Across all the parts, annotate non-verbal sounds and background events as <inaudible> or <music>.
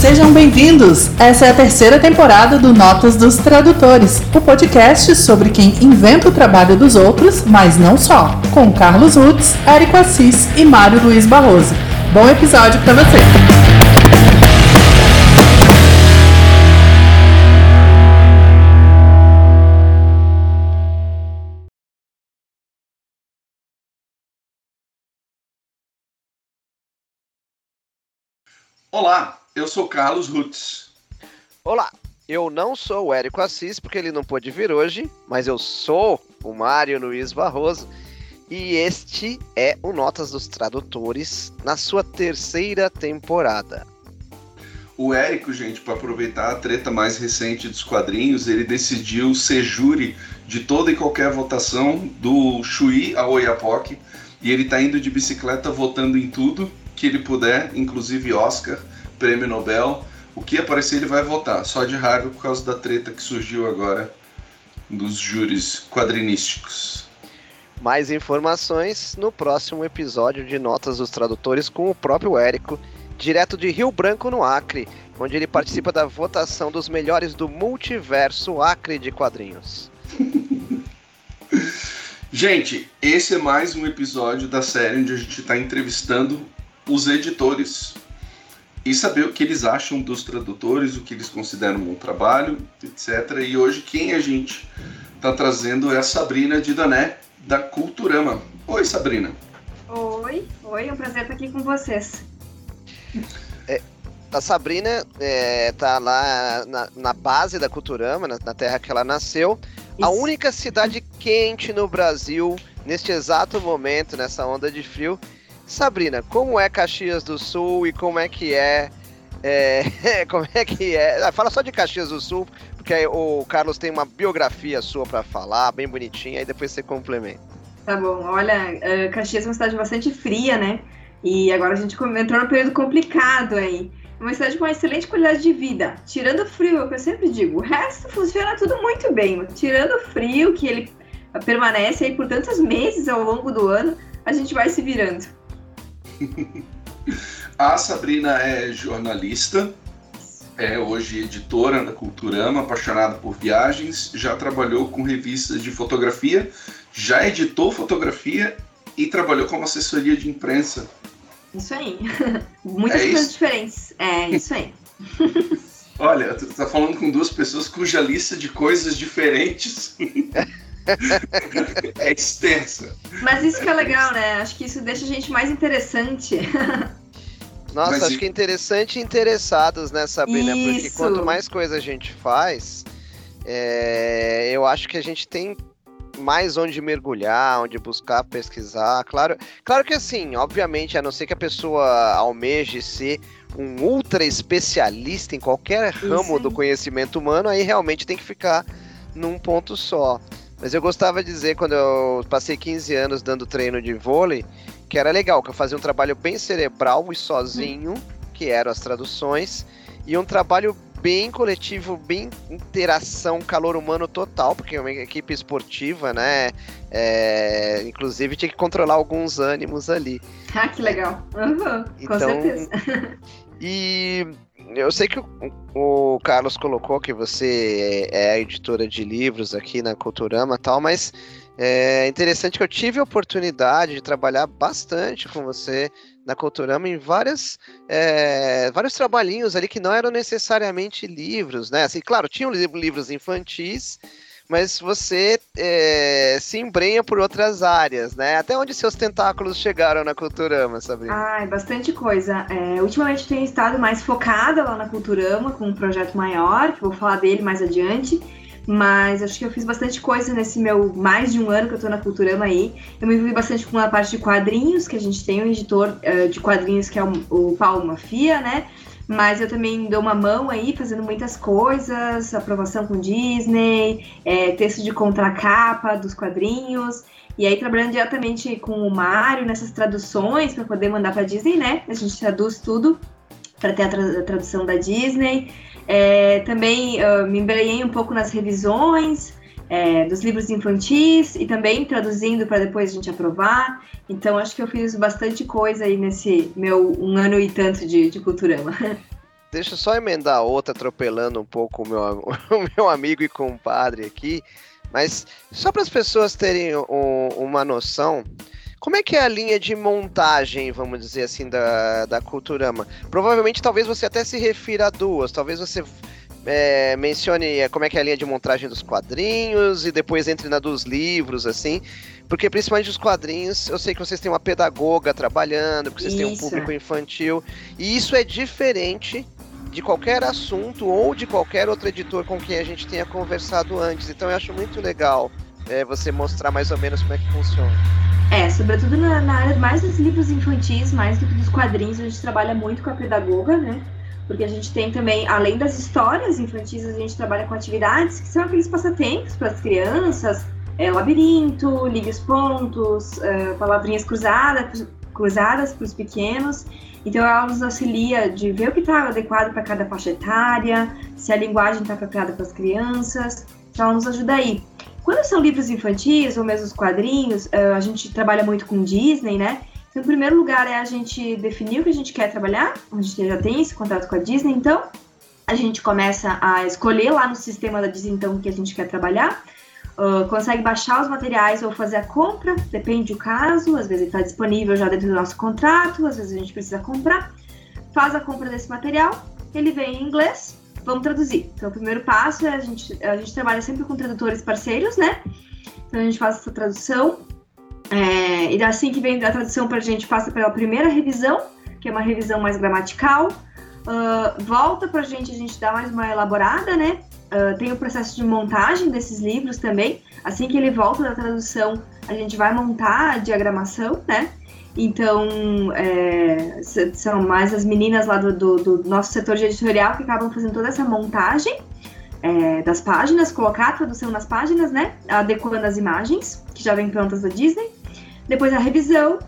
Sejam bem-vindos! Essa é a terceira temporada do Notas dos Tradutores, o podcast sobre quem inventa o trabalho dos outros, mas não só, com Carlos Rutz, Érico Assis e Mário Luiz Barroso. Bom episódio para você! Olá, eu sou Carlos Rutz. Olá, eu não sou o Érico Assis, porque ele não pôde vir hoje, mas eu sou o Mário Luiz Barroso. E este é o Notas dos Tradutores na sua terceira temporada. O Érico, gente, para aproveitar a treta mais recente dos quadrinhos, ele decidiu ser júri de toda e qualquer votação do Chuí ao Oiapoque. E ele tá indo de bicicleta votando em tudo que ele puder, inclusive Oscar, Prêmio Nobel. O que aparecer ele vai votar, só de raiva por causa da treta que surgiu agora dos júris quadrinísticos. Mais informações no próximo episódio de Notas dos Tradutores com o próprio Érico, direto de Rio Branco, no Acre, onde ele participa da votação dos melhores do multiverso Acre de quadrinhos. <laughs> gente, esse é mais um episódio da série onde a gente está entrevistando os editores e saber o que eles acham dos tradutores, o que eles consideram um bom trabalho, etc. E hoje quem a gente está trazendo é a Sabrina de Dané, da Culturama. Oi, Sabrina. Oi, oi, é um prazer estar aqui com vocês. É, a Sabrina é, tá lá na, na, base da Culturama, na, na terra que ela nasceu. Isso. A única cidade quente no Brasil, neste exato momento, nessa onda de frio, Sabrina, como é Caxias do Sul e como é que é. É <laughs> como é que é. Ah, fala só de Caxias do Sul, porque aí o Carlos tem uma biografia sua para falar, bem bonitinha, e depois você complementa. Tá bom, olha, uh, Caxias é uma cidade bastante fria, né? E agora a gente entrou num período complicado aí. É uma cidade com uma excelente qualidade de vida. Tirando o frio, é o que eu sempre digo, o resto funciona tudo muito bem. Tirando o frio, que ele permanece aí por tantos meses ao longo do ano, a gente vai se virando. <laughs> a Sabrina é jornalista, é hoje editora da Culturama, apaixonada por viagens, já trabalhou com revistas de fotografia, já editou fotografia e trabalhou como assessoria de imprensa. Isso aí. <laughs> Muitas é coisas diferentes. É isso aí. Olha, tu tá falando com duas pessoas cuja lista de coisas diferentes <laughs> <laughs> é extensa. Mas isso que é legal, né? Acho que isso deixa a gente mais interessante. <laughs> Nossa, Mas acho e... que interessante e interessados, né, Sabrina? Isso. Porque quanto mais coisa a gente faz, é... eu acho que a gente tem mais onde mergulhar, onde buscar pesquisar. Claro, claro que assim, obviamente, a não ser que a pessoa almeje ser um ultra especialista em qualquer ramo do conhecimento humano, aí realmente tem que ficar num ponto só. Mas eu gostava de dizer, quando eu passei 15 anos dando treino de vôlei, que era legal, que eu fazia um trabalho bem cerebral e sozinho, que eram as traduções, e um trabalho bem coletivo, bem interação, calor humano total, porque é uma equipe esportiva, né? É, inclusive tinha que controlar alguns ânimos ali. Ah, que legal. Uhum, então, com certeza. E eu sei que o, o, Carlos colocou que você é a editora de livros aqui na Culturama e tal, mas é interessante que eu tive a oportunidade de trabalhar bastante com você na Culturama em várias, é, vários trabalhinhos ali que não eram necessariamente livros, né? Assim, claro, tinham livros infantis, mas você é, se embrenha por outras áreas, né? Até onde seus tentáculos chegaram na Culturama, Sabrina? Ah, bastante coisa. É, ultimamente tenho estado mais focada lá na Culturama, com um projeto maior, que vou falar dele mais adiante. Mas acho que eu fiz bastante coisa nesse meu mais de um ano que eu tô na Culturama aí. Eu me envolvi bastante com a parte de quadrinhos, que a gente tem um editor uh, de quadrinhos que é o, o Paulo Mafia, né? Mas eu também dou uma mão aí fazendo muitas coisas, aprovação com Disney, é, texto de contracapa dos quadrinhos. E aí, trabalhando diretamente com o Mário nessas traduções, para poder mandar para Disney, né? A gente traduz tudo para ter a, tra a, tradução da Disney. É, também uh, me embrenhei um pouco nas revisões é, dos livros infantis e também traduzindo para depois a gente aprovar. Então, acho que eu fiz bastante coisa aí nesse meu um ano e tanto de, de Culturama. <laughs> Deixa eu só emendar outra, atropelando um pouco o meu, <laughs> o meu amigo e compadre aqui. Mas só para as pessoas terem um, uma noção, como é que é a linha de montagem, vamos dizer assim, da, da Culturama? Provavelmente, talvez você até se refira a duas. Talvez você é, mencione é, como é que é a linha de montagem dos quadrinhos e depois entre na dos livros, assim. Porque principalmente os quadrinhos, eu sei que vocês têm uma pedagoga trabalhando, porque vocês isso. têm um público infantil. E isso é diferente de qualquer assunto ou de qualquer outro editor com quem a gente tenha conversado antes. Então eu acho muito legal é, você mostrar mais ou menos como é que funciona. É, sobretudo na, na, área mais dos livros infantis, mais do que dos quadrinhos, a gente trabalha muito com a pedagoga, né? Porque a gente tem também, além das histórias infantis, a gente trabalha com atividades que são aqueles passatempos para as crianças, é, labirinto, ligue os pontos, é, palavrinhas cruzadas, cruzadas para os pequenos. Então ela nos auxilia de ver o que está adequado para cada faixa etária, se a linguagem está apropriada para as crianças. Então ela nos ajuda aí. Quando são livros infantis ou mesmo os quadrinhos, eh, a gente trabalha muito com Disney, né? Então, em primeiro lugar, é a gente definir o que a gente quer trabalhar, a gente já tem esse contato com a Disney, então a gente começa a escolher lá no sistema da Disney, então, o que a gente quer trabalhar. Uh, consegue baixar os materiais ou fazer a compra, depende do caso, às vezes está disponível já dentro do nosso contrato, às vezes a gente precisa comprar. Faz a compra desse material, ele vem em inglês, vamos traduzir. Então, o primeiro passo é a gente, a gente trabalha sempre com tradutores parceiros, né? Então, a gente faz essa tradução. É, e assim que vem a tradução para a gente, passa pela primeira revisão, que é uma revisão mais gramatical. Uh, volta para a gente, a gente dá mais uma elaborada, né? Uh, tem o processo de montagem desses livros também. Assim que ele volta da tradução, a gente vai montar a diagramação, né? Então, é, são mais as meninas lá do, do, do, nosso setor de editorial que acabam fazendo toda essa montagem é, das páginas, colocar a tradução nas páginas, né? Adequando as imagens, que já vêm prontas da Disney. Depois a revisão.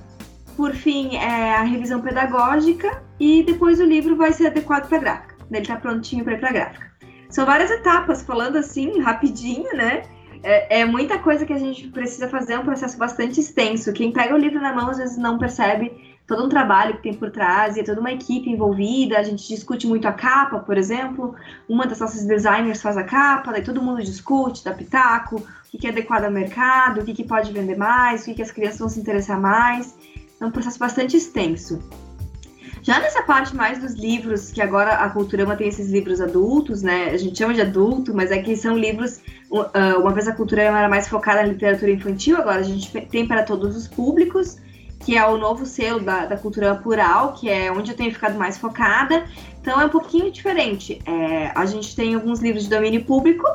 Por fim, é a revisão pedagógica. E depois o livro vai ser adequado para gráfica. Ele está prontinho para ir para gráfica. São várias etapas, falando assim, rapidinho, né? É, é, muita coisa que a gente precisa fazer, é um processo bastante extenso. Quem pega o livro na mão às vezes não percebe todo um trabalho que tem por trás e é toda uma equipe envolvida. A gente discute muito a capa, por exemplo. Uma das nossas designers faz a capa, daí todo mundo discute, dá pitaco, o que é adequado ao mercado, o que pode vender mais, o que as crianças vão se interessar mais. É um processo bastante extenso. Já nessa parte mais dos livros, que agora a Culturama tem esses livros adultos, né? A gente chama de adulto, mas é que são livros. Uh, uma vez a Culturama era mais focada na literatura infantil, agora a gente tem para todos os públicos, que é o novo selo da, da Culturama Plural, que é onde eu tenho ficado mais focada. Então é um pouquinho diferente. É, a gente tem alguns livros de domínio público.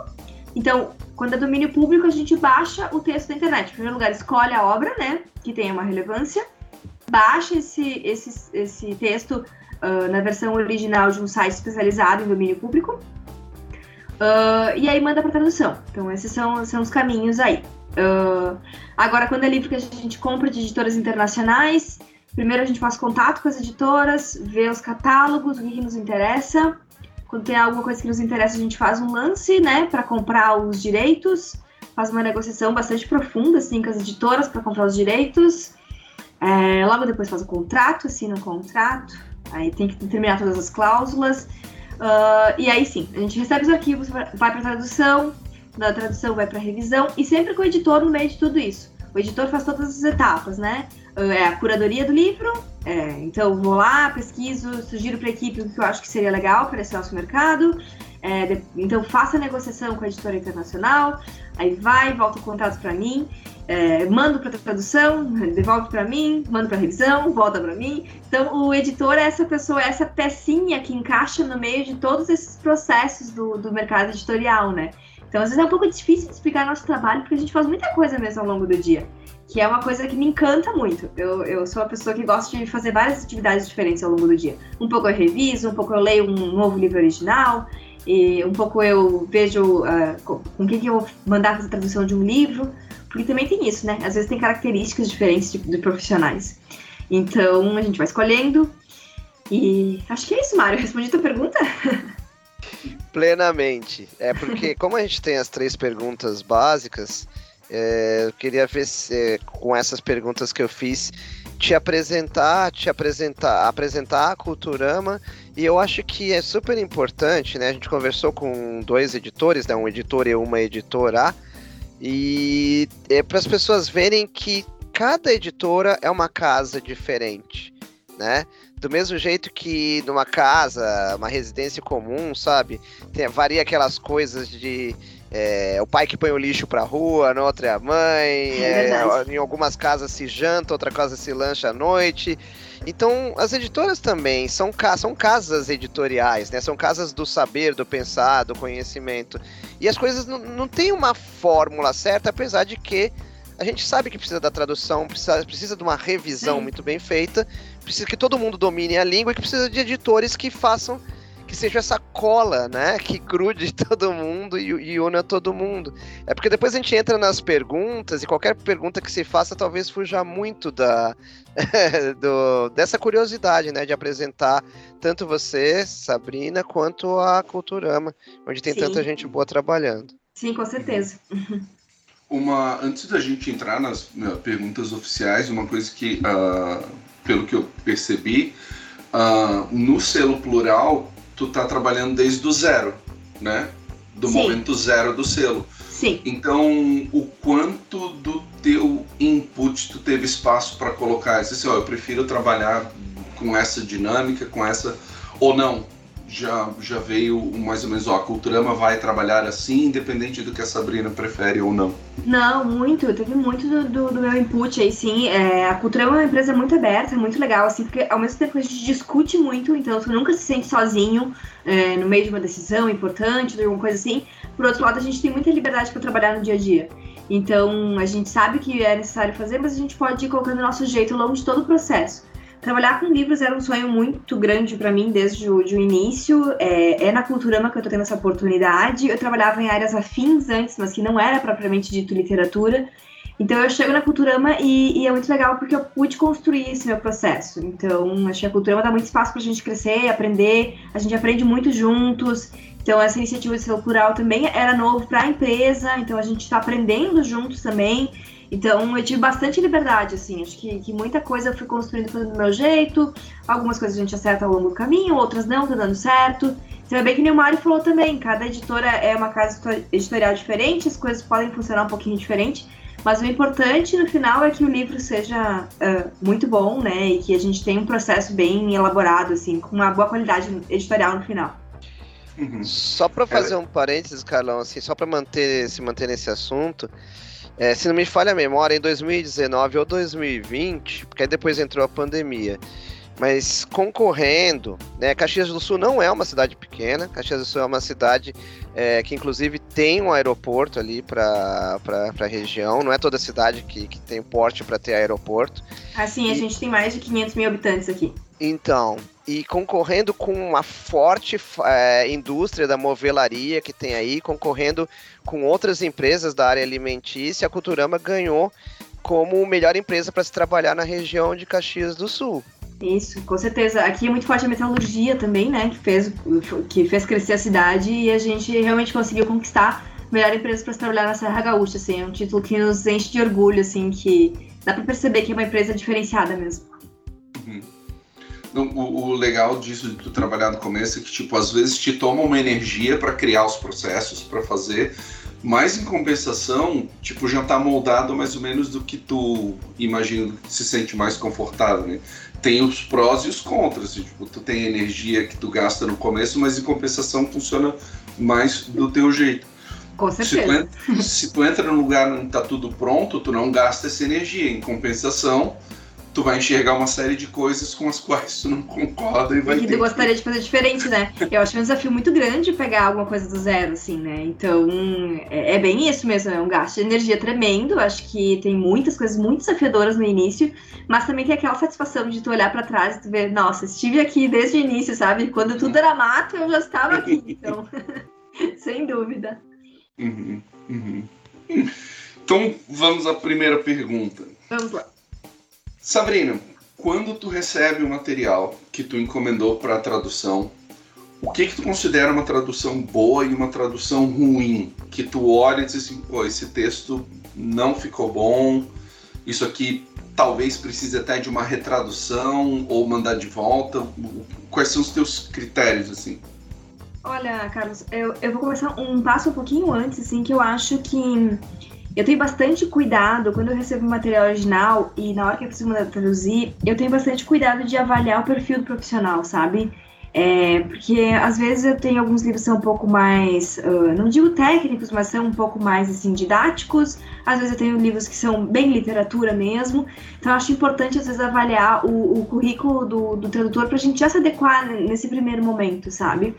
Então, quando é domínio público, a gente baixa o texto da internet. Em primeiro lugar, escolhe a obra, né? Que tenha uma relevância baixa esse, esse, esse texto uh, na versão original de um site especializado em domínio público. Uh, e aí manda para tradução. Então, esses são, são os caminhos aí. Uh, agora, quando é livro que a gente compra de editoras internacionais, primeiro a gente faz contato com as editoras, vê os catálogos, o que, nos interessa. Quando tem alguma coisa que nos interessa, a gente faz um lance, né, para comprar os direitos, faz uma negociação bastante profunda, assim, com as editoras para comprar os direitos. É, logo depois faz o contrato, assina o contrato, aí tem que terminar todas as cláusulas. Uh, e aí sim, a gente recebe os arquivos, vai para tradução, da tradução vai para revisão, e sempre com o editor no meio de tudo isso. O editor faz todas as etapas, né? É a curadoria do livro, é, então vou lá, pesquiso, sugiro para a equipe o que eu acho que seria legal para esse nosso mercado. É, de, então faça a negociação com a editora internacional, aí vai, volta o contrato para mim é, mando para tradução, <laughs> devolve para mim, mando para revisão, volta para mim. Então, o editor é essa pessoa, é essa pecinha que encaixa no meio de todos esses processos do, do mercado editorial, né? Então, às vezes é um pouco difícil de explicar nosso trabalho, porque a gente faz muita coisa mesmo ao longo do dia, que é uma coisa que me encanta muito. Eu, eu sou uma pessoa que gosta de fazer várias atividades diferentes ao longo do dia. Um pouco eu reviso, um pouco eu leio um novo livro original, e um pouco eu vejo uh, com quem que eu vou mandar fazer a tradução de um livro, Porque também tem isso, né? Às vezes tem características diferentes de, de profissionais. Então a gente vai escolhendo. E acho que é isso, Mário. Respondi a tua pergunta? <laughs> Plenamente. É porque, <laughs> como a gente tem as três perguntas básicas, é, eu queria ver se, com essas perguntas que eu fiz, te apresentar, te apresentar, apresentar a Culturama. E eu acho que é super importante, né? A gente conversou com dois editores, né? Um editor e uma editora. E é para as pessoas verem que cada editora é uma casa diferente, né? Do mesmo jeito que numa casa, uma residência comum, sabe? Tem, varia aquelas coisas de é, o pai que põe o lixo pra rua, na outra é a mãe. É é, em algumas casas se janta, outra casa se lancha à noite. Então, as editoras também são, são casas editoriais, né? São casas do saber, do pensar, do conhecimento. E as coisas não, não têm uma fórmula certa, apesar de que a gente sabe que precisa da tradução, precisa, precisa de uma revisão Sim. muito bem feita, precisa que todo mundo domine a língua e que precisa de editores que façam que seja essa cola, né? Que grude <laughs> todo mundo e, e una todo mundo. É porque depois a gente entra nas perguntas e qualquer pergunta que se faça talvez fuja muito da <laughs> do, dessa curiosidade, né? De apresentar tanto você, Sabrina, quanto a Culturama, onde tem Sim. tanta gente boa trabalhando. Sim, com certeza. Uma, antes da gente entrar nas né, perguntas oficiais, uma coisa que, uh, pelo que eu percebi, uh, no selo plural, tu tá trabalhando desde o zero, né? Do Sim. momento zero do selo. Sim. Então, o quanto do teu input tu teve espaço para colocar? Assim, ó, eu prefiro trabalhar com essa dinâmica, com essa ou não? Já, já veio mais ou menos, ó, a Culturama vai trabalhar assim, independente do que a Sabrina prefere ou não? Não, muito, teve muito do, do, do meu input aí, sim. É, a Culturama é uma empresa muito aberta, muito legal, assim, porque ao mesmo tempo a gente discute muito, então tu nunca se sente sozinho é, no meio de uma decisão importante, de alguma coisa assim. Por outro lado, a gente tem muita liberdade para trabalhar no dia a dia. Então, a gente sabe que é necessário fazer, mas a gente pode ir colocando o nosso jeito ao longo de todo o processo. Trabalhar com livros era um sonho muito grande para mim desde o, de o início. É, é, na Culturama que eu tô tendo essa oportunidade. Eu trabalhava em áreas afins antes, mas que não era propriamente dito literatura. Então eu chego na Culturama e, e, é muito legal porque eu pude construir esse meu processo. Então acho que a Culturama dá muito espaço para a gente crescer, aprender. A gente aprende muito juntos. Então essa iniciativa de ser plural também era novo para a empresa. Então a gente está aprendendo juntos também. Então eu tive bastante liberdade, assim. Acho que, que muita coisa eu fui construindo fazendo do meu jeito. Algumas coisas a gente acerta ao longo do caminho, outras não, tá dando certo. Então é bem que nem o Mário falou também. Cada editora é uma casa editorial diferente, as coisas podem funcionar um pouquinho diferente. Mas o importante no final é que o livro seja uh, muito bom, né? E que a gente tenha um processo bem elaborado, assim, com uma boa qualidade editorial no final. Uhum. Só para fazer é... um parênteses, Carlão, assim, só para manter se manter nesse assunto, é, se não me falha a memória, em 2019 ou 2020, porque depois entrou a pandemia, mas concorrendo, né, Caxias do Sul não é uma cidade pequena, Caxias do Sul é uma cidade é, que inclusive tem um aeroporto ali para a região, não é toda cidade que, que tem porte para ter aeroporto. Assim, a gente tem mais de 500 mil habitantes aqui. Então, e concorrendo com uma forte é, indústria da movelaria que tem aí, concorrendo com outras empresas da área alimentícia, a Culturama ganhou como melhor empresa para se trabalhar na região de Caxias do Sul. Isso, com certeza. Aqui é muito forte a metalurgia também, né? Que fez, que fez crescer a cidade e a gente realmente conseguiu conquistar a melhor empresa para se trabalhar na Serra Gaúcha. Assim, é um título que nos enche de orgulho, assim, que dá para perceber que é uma empresa diferenciada mesmo. Uhum. O, o, legal disso de tu trabalhar no começo é que, tipo, às vezes te toma uma energia para criar os processos, para fazer, mas em compensação, tipo, já tá moldado mais ou menos do que tu imagina se sente mais confortável, né? Tem os prós e os contras, assim, tipo, tu tem energia que tu gasta no começo, mas em compensação funciona mais do teu jeito. Com certeza. Se tu, entra, se tu entra num lugar onde tá tudo pronto, tu não gasta essa energia. Em compensação, tu vai enxergar uma série de coisas com as quais tu não concorda e vai. E tu gostaria de fazer diferente, né? Eu acho um desafio muito grande pegar alguma coisa do zero, assim, né? Então, é, é bem isso mesmo, é um gasto de energia tremendo. Acho que tem muitas coisas muito desafiadoras no início, mas também tem aquela satisfação de tu olhar para trás e tu ver, nossa, estive aqui desde o início, sabe? Quando tudo era mato, eu já estava aqui. <laughs> Então, <laughs> sem dúvida. Uhum, uhum. Então vamos à primeira pergunta. Vamos lá. Sabrina, quando tu recebe o material que tu encomendou para tradução, o que que tu considera uma tradução boa e uma tradução ruim? Que tu olha e diz assim, pô, esse texto não ficou bom, isso aqui talvez precise até de uma retradução ou mandar de volta. Quais são os teus critérios, assim? Olha, Carlos, eu, eu vou começar um passo um pouquinho antes, assim, que eu acho que eu tenho bastante cuidado quando eu recebo material original e na hora que eu preciso mandar traduzir, eu tenho bastante cuidado de avaliar o perfil do profissional, sabe? É, porque às vezes eu tenho alguns livros que são um pouco mais, uh, não digo técnicos, mas são um pouco mais assim didáticos. Às vezes eu tenho livros que são bem literatura mesmo. Então acho importante às vezes avaliar o, o currículo do, do tradutor para a gente já se adequar nesse primeiro momento, sabe?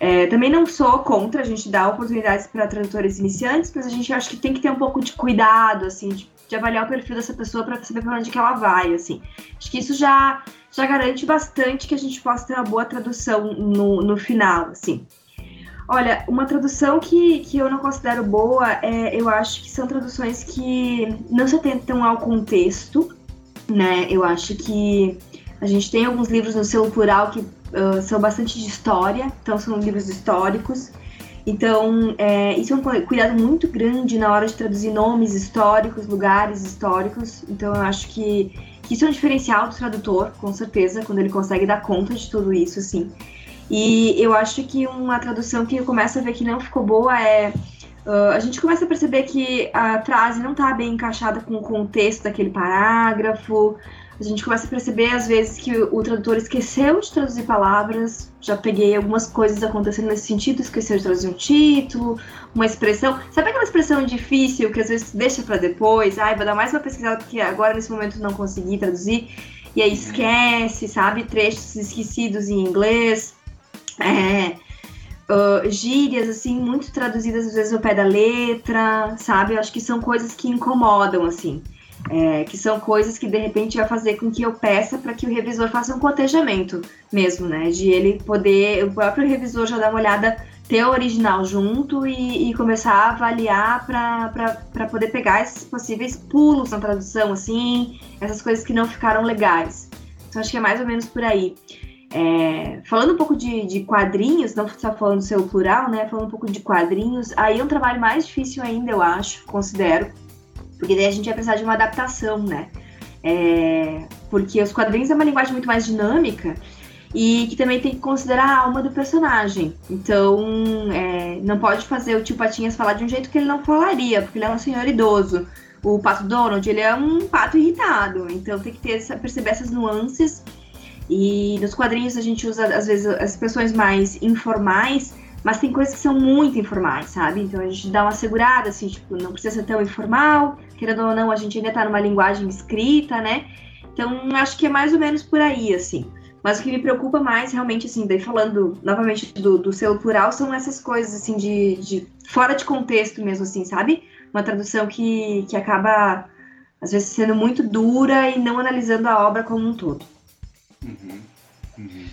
É, também não sou contra a gente dar oportunidades para tradutores iniciantes, mas a gente acha que tem que ter um pouco de cuidado, assim, de, de avaliar o perfil dessa pessoa para saber para onde que ela vai, assim. Acho que isso já já garante bastante que a gente possa ter uma boa tradução no, no final, assim. Olha, uma tradução que, que eu não considero boa, é, eu acho que são traduções que não se atentam ao contexto, né? Eu acho que a gente tem alguns livros no selo plural que uh, são bastante de história, então são livros históricos. Então, é, isso é um cuidado muito grande na hora de traduzir nomes históricos, lugares históricos. Então, eu acho que que isso é um diferencial do tradutor, com certeza, quando ele consegue dar conta de tudo isso, assim. E eu acho que uma tradução que eu começo a ver que não ficou boa é. Uh, a gente começa a perceber que a frase não está bem encaixada com o contexto daquele parágrafo, a gente começa a perceber, às vezes, que o, tradutor esqueceu de traduzir palavras. Já peguei algumas coisas acontecendo nesse sentido, esqueceu de traduzir um título, uma expressão. Sabe aquela expressão difícil que às vezes deixa para depois? Ai, vou dar mais uma pesquisada porque agora nesse momento não consegui traduzir. E aí esquece, sabe? Trechos esquecidos em inglês. É, uh, gírias, assim, muito traduzidas às vezes ao pé da letra, sabe? Eu acho que são coisas que incomodam, assim. É, que são coisas que de repente vai fazer com que eu peça para que o revisor faça um cotejamento mesmo, né? De ele poder, o próprio revisor já dar uma olhada, ter o original junto e, e começar a avaliar para poder pegar esses possíveis pulos na tradução, assim, essas coisas que não ficaram legais. Então acho que é mais ou menos por aí. É, falando um pouco de, de quadrinhos, não só falando seu plural, né? Falando um pouco de quadrinhos, aí é um trabalho mais difícil ainda, eu acho, considero porque daí a gente vai precisar de uma adaptação, né? É, porque os quadrinhos é uma linguagem muito mais dinâmica e que também tem que considerar a alma do personagem. Então, é, não pode fazer o tio Patinhas falar de um jeito que ele não falaria, porque ele é um senhor idoso. O Pato Donald, ele é um pato irritado. Então, tem que ter, perceber essas nuances. E nos quadrinhos a gente usa, às vezes, as expressões mais informais mas tem coisas que são muito informais, sabe? Então a gente dá uma segurada, assim, tipo, não precisa ser tão informal, querendo ou não, a gente ainda tá numa linguagem escrita, né? Então acho que é mais ou menos por aí, assim. Mas o que me preocupa mais, realmente, assim, daí falando novamente do, do selo plural, são essas coisas, assim, de, de fora de contexto mesmo, assim, sabe? Uma tradução que, que acaba, às vezes, sendo muito dura e não analisando a obra como um todo. Uhum. Uhum.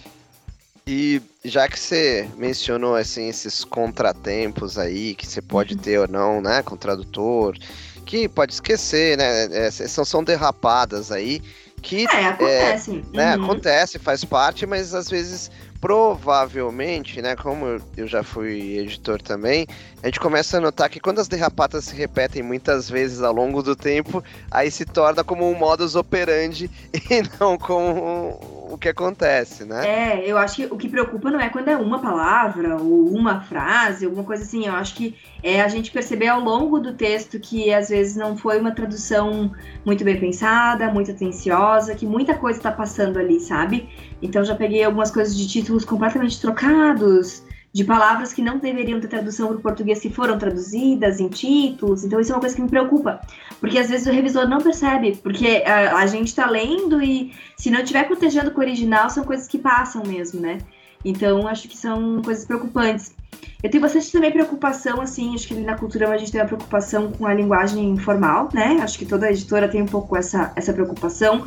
E já que você mencionou assim esses contratempos aí que você pode uhum. ter ou não, né, com tradutor, que pode esquecer, né, é, são, são derrapadas aí que é, acontece, é, né, uhum. acontece, faz parte, mas às vezes provavelmente, né, como eu já fui editor também, a gente começa a notar que quando as derrapatas se repetem muitas vezes ao longo do tempo, aí se torna como um modus operandi <laughs> e não como o que acontece, né? É, eu acho que o que preocupa não é quando é uma palavra ou uma frase, alguma coisa assim. Eu acho que é a gente perceber ao longo do texto que às vezes não foi uma tradução muito bem pensada, muito atenciosa, que muita coisa está passando ali, sabe? Então já peguei algumas coisas de títulos completamente trocados, de palavras que não deveriam ter tradução para o português que foram traduzidas em títulos. Então isso é uma coisa que me preocupa, porque às vezes o revisor não percebe, porque a, a gente está lendo e se não estiver cotejando com o original, são coisas que passam mesmo, né? Então acho que são coisas preocupantes. Eu tenho bastante também preocupação, assim, acho que na cultura a gente tem uma preocupação com a linguagem informal, né? Acho que toda editora tem um pouco essa, essa preocupação.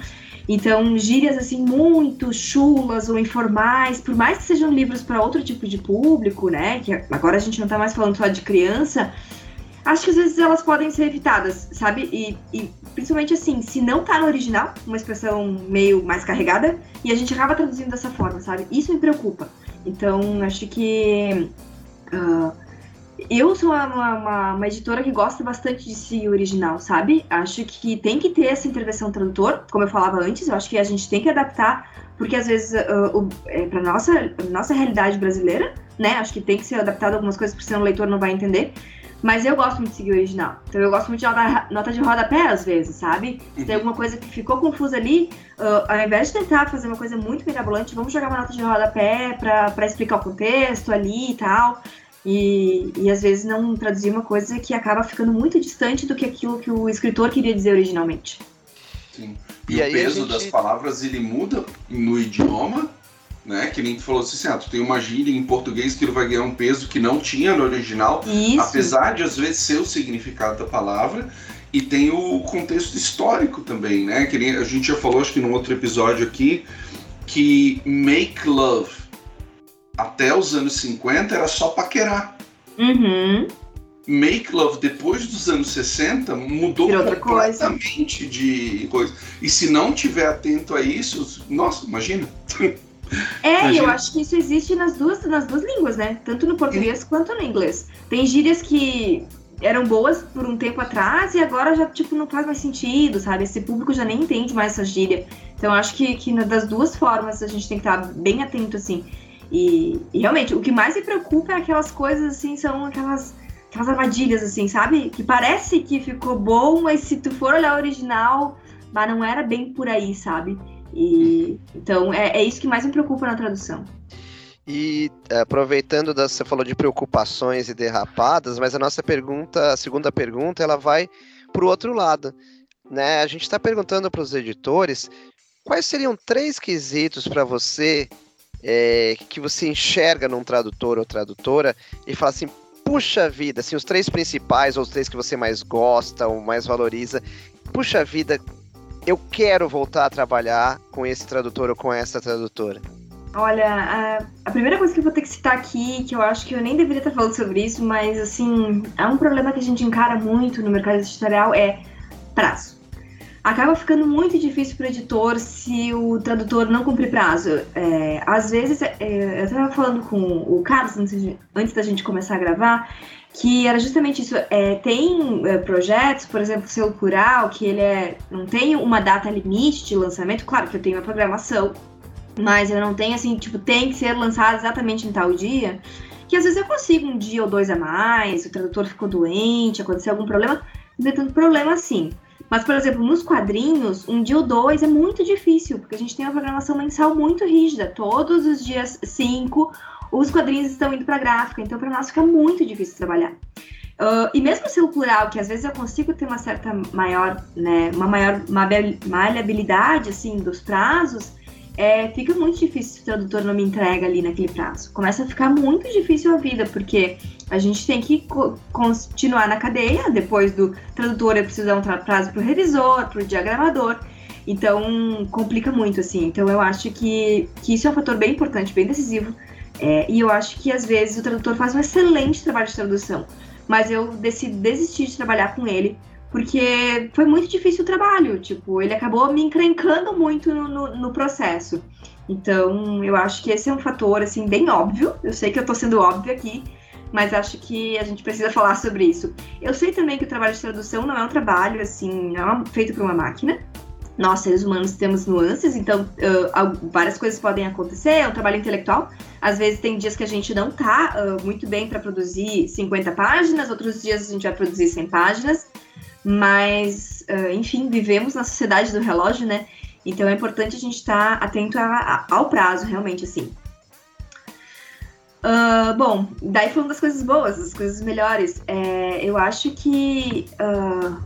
Então, gírias assim muito chulas ou informais, por mais que sejam livros para outro tipo de público, né? Que agora a gente não está mais falando só de criança, acho que às vezes elas podem ser evitadas, sabe? E, e, principalmente assim, se não tá no original, uma expressão meio mais carregada, e a gente acaba traduzindo dessa forma, sabe? Isso me preocupa. Então, acho que. Uh, eu sou uma, uma, uma, editora que gosta bastante de si original, sabe? Acho que tem que ter essa intervenção tradutor, como eu falava antes, eu acho que a gente tem que adaptar, porque às vezes uh, é, para nossa nossa realidade brasileira, né? Acho que tem que ser adaptado algumas coisas, porque senão o leitor não vai entender. Mas eu gosto muito de seguir o original. Então eu gosto muito de nota, nota de rodapé às vezes, sabe? Se tem uhum. alguma coisa que ficou confusa ali, uh, ao invés de tentar fazer uma coisa muito mirabolante, vamos jogar uma nota de rodapé pra explicar o contexto ali e tal. E, e às vezes não traduzir uma coisa que acaba ficando muito distante do que aquilo que o escritor queria dizer originalmente. Sim. E, e o peso gente... das palavras ele muda no idioma né? Que nem tu falou assim, ah, tu tem uma gíria em português que ele vai ganhar um peso que não tinha no original, Isso. apesar de às vezes ser o significado da palavra. E tem o contexto histórico também, né? Que nem a gente já falou, acho que num outro episódio aqui, que make love até os anos 50 era só paquerar. Uhum. Make Love depois dos anos 60 mudou completamente coisa. de coisa. E se não tiver atento a isso, nossa, imagina. É, eu acho que isso existe nas duas, nas duas línguas, né? Tanto no português quanto no inglês. Tem gírias que eram boas por um tempo atrás e agora já, tipo, não faz mais sentido, sabe? Esse público já nem entende mais essa gíria. Então, acho que, que das duas formas a gente tem que estar bem atento, assim. E, e, realmente, o que mais me preocupa é aquelas coisas, assim, são aquelas, aquelas armadilhas, assim, sabe? Que parece que ficou bom, mas se tu for olhar o original, mas não era bem por aí, sabe? E, então é, é isso que mais me preocupa na tradução. E aproveitando, da, você falou de preocupações e derrapadas, mas a nossa pergunta, a segunda pergunta, ela vai para o outro lado. Né? A gente está perguntando para os editores quais seriam três quesitos para você é, que você enxerga num tradutor ou tradutora e fala assim, puxa vida, assim, os três principais ou os três que você mais gosta ou mais valoriza, puxa vida, eu quero voltar a trabalhar com esse tradutor ou com essa tradutora? Olha, a, a, primeira coisa que eu vou ter que citar aqui, que eu acho que eu nem deveria estar falando sobre isso, mas assim, é um problema que a gente encara muito no mercado editorial é prazo. Acaba ficando muito difícil para o editor se o tradutor não cumprir prazo. É, às vezes, é, eu estava falando com o Carlos antes, antes da gente começar a gravar, que era justamente isso. É, tem é, projetos, por exemplo, o Seu Plural, que ele é, não tem uma data limite de lançamento. Claro que eu tenho a programação, mas eu não tenho assim, tipo, tem que ser lançado exatamente em tal dia. Que às vezes eu consigo um dia ou dois a mais, o tradutor ficou doente, aconteceu algum problema, não tem tanto problema assim. Mas, por exemplo, nos quadrinhos, um dia ou dois é muito difícil, porque a gente tem uma programação mensal muito rígida. Todos os dias cinco os quadrinhos estão indo para gráfica, então para nós fica muito difícil trabalhar. Uh, e mesmo sendo plural, que às vezes eu consigo ter uma certa maior, né, uma maior maleabilidade, assim, dos prazos, é, fica muito difícil se o tradutor não me entrega ali naquele prazo. Começa a ficar muito difícil a vida, porque a gente tem que co continuar na cadeia, depois do tradutor eu preciso dar um prazo para o revisor, para o diagramador, então complica muito, assim. Então eu acho que, que isso é um fator bem importante, bem decisivo é, e eu acho que às vezes o tradutor faz um excelente trabalho de tradução, mas eu decidi desistir de trabalhar com ele porque foi muito difícil o trabalho. Tipo, ele acabou me encrencando muito no, no, no, processo. Então, eu acho que esse é um fator, assim, bem óbvio. Eu sei que eu tô sendo óbvio aqui, mas acho que a gente precisa falar sobre isso. Eu sei também que o trabalho de tradução não é um trabalho, assim, não é feito por uma máquina nós, seres humanos, temos nuances, então uh, várias coisas podem acontecer, é um trabalho intelectual. Às vezes tem dias que a gente não tá uh, muito bem para produzir 50 páginas, outros dias a gente vai produzir 100 páginas, mas, uh, enfim, vivemos na sociedade do relógio, né? Então é importante a gente estar tá atento a, a, ao prazo, realmente, assim. Uh, bom, daí uma das coisas boas, das coisas melhores. É, eu acho que uh,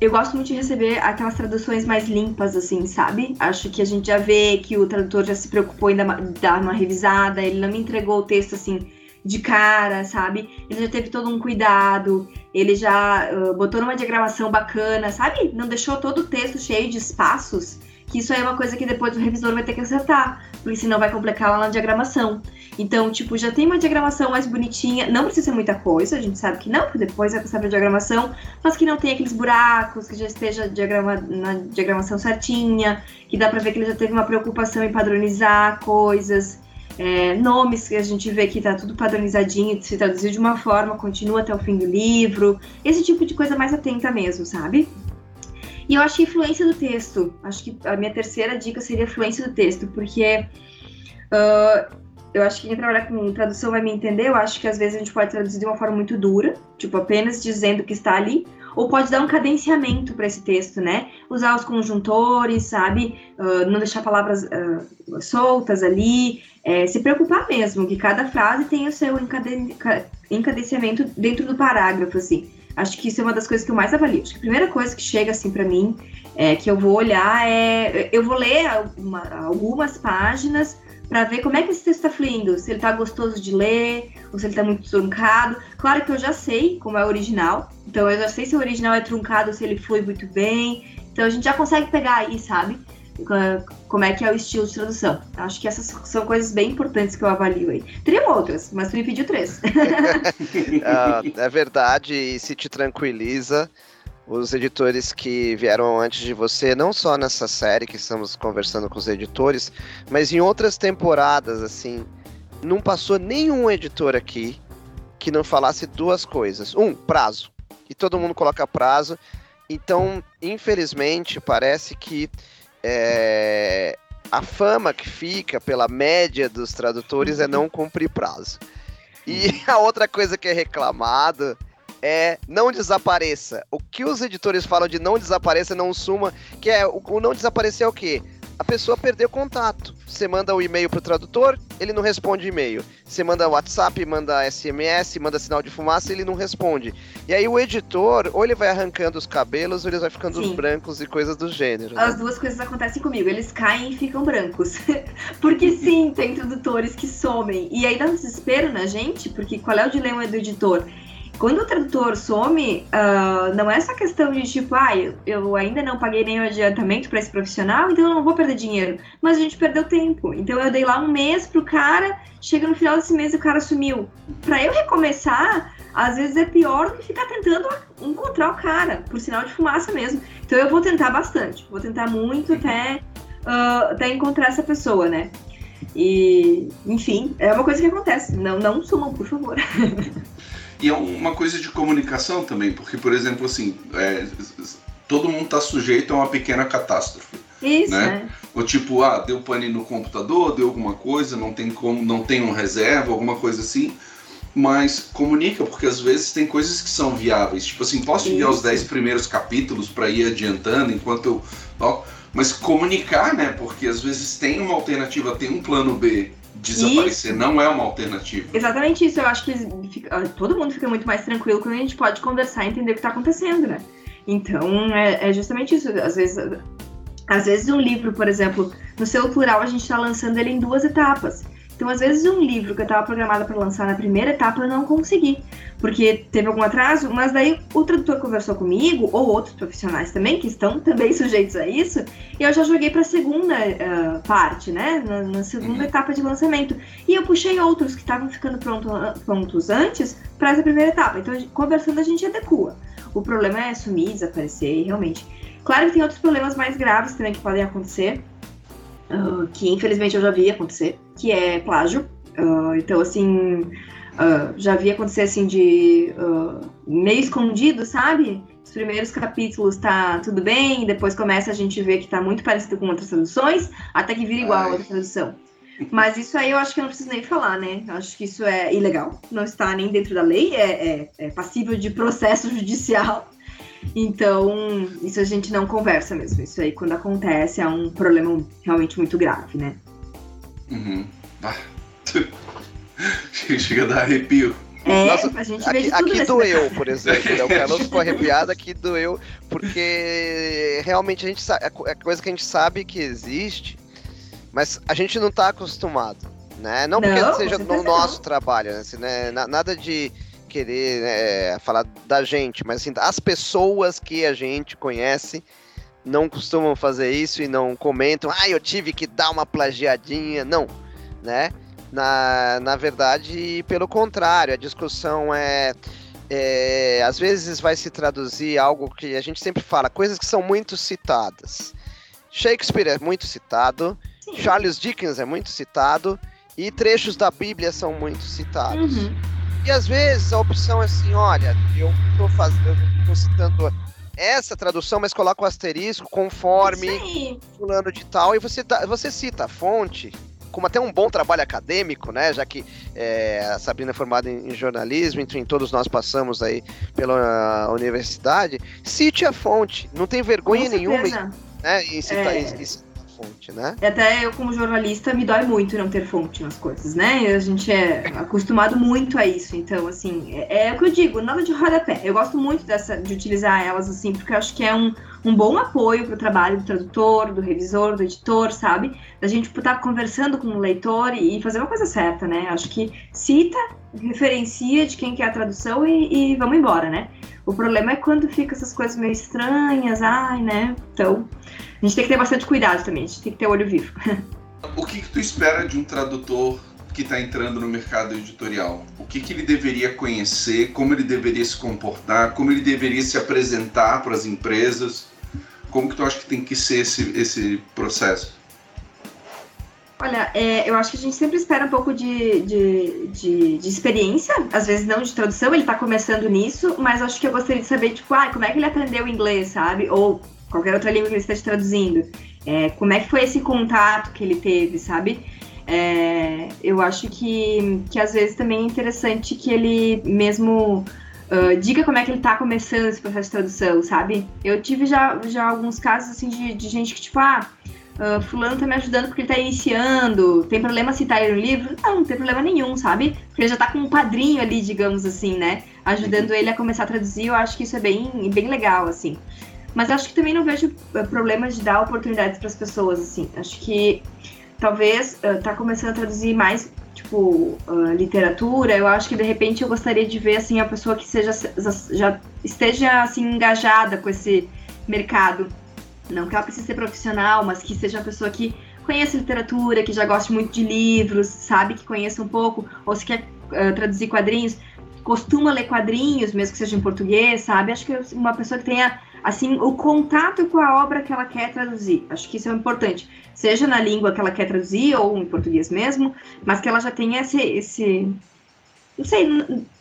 eu gosto muito de receber aquelas traduções mais limpas, assim, sabe? Acho que a gente já vê que o tradutor já se preocupou em dar uma revisada, ele não me entregou o texto assim de cara, sabe? Ele já teve todo um cuidado, ele já uh, botou numa diagramação bacana, sabe? Não deixou todo o texto cheio de espaços, que isso aí é uma coisa que depois o revisor vai ter que acertar, porque senão vai complicar lá na diagramação. Então, tipo, já tem uma diagramação mais bonitinha, não precisa ser muita coisa, a gente sabe que não, porque depois vai passar pra diagramação, mas que não tem aqueles buracos, que já esteja diagrama, na diagramação certinha, que dá pra ver que ele já teve uma preocupação em padronizar coisas, é, nomes que a gente vê que tá tudo padronizadinho, se traduziu de uma forma, continua até o fim do livro, esse tipo de coisa mais atenta mesmo, sabe? E eu acho que influência do texto. Acho que a minha terceira dica seria a fluência do texto, porque uh, eu acho que quem trabalha com tradução vai me entender. Eu acho que às vezes a gente pode traduzir de uma forma muito dura, tipo apenas dizendo que está ali, ou pode dar um cadenciamento para esse texto, né? Usar os conjuntores, sabe? Uh, não deixar palavras uh, soltas ali, é, se preocupar mesmo que cada frase tenha o seu encaden encadenciamento dentro do parágrafo, assim. Acho que isso é uma das coisas que eu mais avalio. Acho que a primeira coisa que chega assim para mim, é, que eu vou olhar é, eu vou ler uma, algumas páginas para ver como é que esse texto está fluindo, se ele está gostoso de ler, ou se ele está muito truncado. Claro que eu já sei como é o original, então eu já sei se o original é truncado, se ele flui muito bem. Então a gente já consegue pegar aí, sabe? Como é que é o estilo de tradução. Acho que essas são coisas bem importantes que eu avalio aí. Teriam outras, mas tu me pediu três. <laughs> <laughs> ah, é verdade, e se te tranquiliza, os editores que vieram antes de você, não só nessa série que estamos conversando com os editores, mas em outras temporadas, assim, não passou nenhum editor aqui que não falasse duas coisas. Um, prazo. E todo mundo coloca prazo. Então, infelizmente, parece que é, a fama que fica pela média dos tradutores é não cumprir prazo. E <laughs> a outra coisa que é reclamado é não desapareça. O que os editores falam de não desapareça, não suma, que é o, o não desaparecer é o quê? A pessoa perdeu contato. Você manda o e-mail pro tradutor, ele não responde e-mail. Você manda WhatsApp, manda SMS, manda sinal de fumaça, ele não responde. E aí o editor, ou ele vai arrancando os cabelos, ou ele vai ficando sim. os brancos e coisas do gênero. Né? As duas coisas acontecem comigo, eles caem e ficam brancos. <laughs> porque sim, tem tradutores que somem. E aí dá um desespero na gente, porque qual é o dilema do editor? Quando o tradutor some, uh, não é só questão de tipo, ah, eu, eu ainda não paguei nenhum adiantamento para esse profissional, então eu não vou perder dinheiro. Mas a gente perdeu tempo. Então eu dei lá um mês pro cara, chega no final desse mês e o cara sumiu. Para eu recomeçar, às vezes é pior do que ficar tentando encontrar o cara, por sinal de fumaça mesmo. Então eu vou tentar bastante, vou tentar muito até, uh, até encontrar essa pessoa, né? E, enfim, é uma coisa que acontece. Não, não sumam, por favor. <laughs> E é uma coisa de comunicação também, porque, por exemplo, assim, é, todo mundo está sujeito a uma pequena catástrofe. Isso, né? Ou tipo, ah, deu pane no computador, deu alguma coisa, não tem como, não tem um reserva, alguma coisa assim. Mas comunica, porque às vezes tem coisas que são viáveis. Tipo assim, posso enviar os 10 primeiros capítulos para ir adiantando enquanto eu. Mas comunicar, né? Porque às vezes tem uma alternativa, tem um plano B desaparecer não é uma alternativa. Exatamente isso. Eu acho que fica, ah, todo mundo fica muito mais tranquilo quando a gente pode conversar e entender o que está acontecendo, né? Então, é, é, justamente isso. Às vezes, às vezes um livro, por exemplo, no seu plural, a gente está lançando ele em duas etapas. Então, às vezes, um livro que eu estava programada para lançar na primeira etapa, eu não consegui, porque teve algum atraso, mas daí o tradutor conversou comigo, ou outros profissionais também, que estão também sujeitos a isso, e eu já joguei para a segunda uh, parte, né? Na, na segunda uhum. etapa de lançamento. E eu puxei outros que estavam ficando pronto, prontos antes para essa primeira etapa. Então, conversando, a gente adequa. O problema é sumir, desaparecer, realmente. Claro que tem outros problemas mais graves também que podem acontecer uh, que infelizmente eu já vi acontecer, que é plágio. Uh, então, assim, uh, já vi acontecer assim de meio escondido, sabe? Os primeiros capítulos tá tudo bem, depois começa a gente ver que tá muito parecido com outras traduções, até que vira igual a outra tradução. Mas isso aí eu acho que eu não preciso nem falar, né? Acho que isso é ilegal, não está nem dentro da lei, é, é, é passível de processo <laughs> judicial. Então, isso a gente não conversa mesmo. Isso aí, quando acontece, é um problema realmente muito grave, né? Uhum. Ah. <laughs> Chega a dar arrepio. É, Nossa, a gente aqui, aqui doeu, por exemplo. Né? O Carlos ficou <laughs> arrepiado, aqui doeu, porque realmente a gente sabe, é coisa que a gente sabe que existe, mas a gente não está acostumado, né? Não porque não, seja no nosso trabalho, né? Assim, né? Nada de querer né, falar da gente, mas assim, as pessoas que a gente conhece não costumam fazer isso e não comentam, ah, eu tive que dar uma plagiadinha, não, né? Na, na verdade, pelo contrário, a discussão é, é. Às vezes vai se traduzir algo que a gente sempre fala, coisas que são muito citadas. Shakespeare é muito citado, Sim. Charles Dickens é muito citado, e trechos da Bíblia são muito citados. Uhum. E às vezes a opção é assim: olha, eu estou fazendo, tô citando essa tradução, mas coloca o asterisco conforme fulano de tal, e você, você cita a fonte, como até um bom trabalho acadêmico, né? Já que é, a Sabrina é formada em, em, jornalismo, enfim, todos nós passamos aí pela universidade, cite a fonte, não tem vergonha nenhuma né, em citar, é... em fonte, né? Até eu, como jornalista, me dói muito não ter fonte nas coisas, né? A gente é acostumado muito a isso. Então, assim, é, é o que eu digo, nada de rodapé. Eu gosto muito dessa, de utilizar elas, assim, porque eu acho que é um, um bom apoio para o trabalho do tradutor, do revisor, do editor, sabe? Da gente estar tá conversando com o leitor e, e fazer uma coisa certa, né? Acho que cita, referencia de quem quer a tradução e, e vamos embora, né? O problema é quando fica essas coisas meio estranhas, ai, né? Então, a gente tem que ter bastante cuidado também, a gente tem que ter olho vivo. O que, que tu espera de um tradutor que está entrando no mercado editorial? O que, que ele deveria conhecer, como ele deveria se comportar, como ele deveria se apresentar para as empresas? Como que tu acha que tem que ser esse, esse processo? Olha, é, eu acho que a gente sempre espera um pouco de, de, de, de experiência, às vezes não de tradução, ele está começando nisso, mas acho que eu gostaria de saber, tipo, ah, como é que ele aprendeu inglês, sabe? Ou qualquer outra língua que ele esteja traduzindo. É, como é que foi esse contato que ele teve, sabe? É, eu acho que, que às vezes também é interessante que ele mesmo uh, diga como é que ele está começando esse processo de tradução, sabe? Eu tive já, já alguns casos assim de, de gente que, tipo, ah uh, fulano tá me ajudando porque ele tá iniciando, tem problema citar ele no livro? Não, não tem problema nenhum, sabe? Porque ele já tá com um padrinho ali, digamos assim, né? Ajudando ele a começar a traduzir, eu acho que isso é bem, bem legal, assim. Mas acho que também não vejo uh, problema de dar oportunidades para as pessoas, assim. Acho que talvez uh, tá começando a traduzir mais tipo uh, literatura eu acho que de repente eu gostaria de ver assim a pessoa que seja já esteja assim engajada com esse mercado não que ela precise ser profissional, mas que seja uma pessoa que conheça literatura, que já goste muito de livros, sabe, que conheça um pouco, ou se quer uh, traduzir quadrinhos, costuma ler quadrinhos, mesmo que seja em português, sabe? Acho que uma pessoa que tenha, assim, o contato com a obra que ela quer traduzir. Acho que isso é importante. Seja na língua que ela quer traduzir, ou em português mesmo, mas que ela já tenha esse, esse não sei,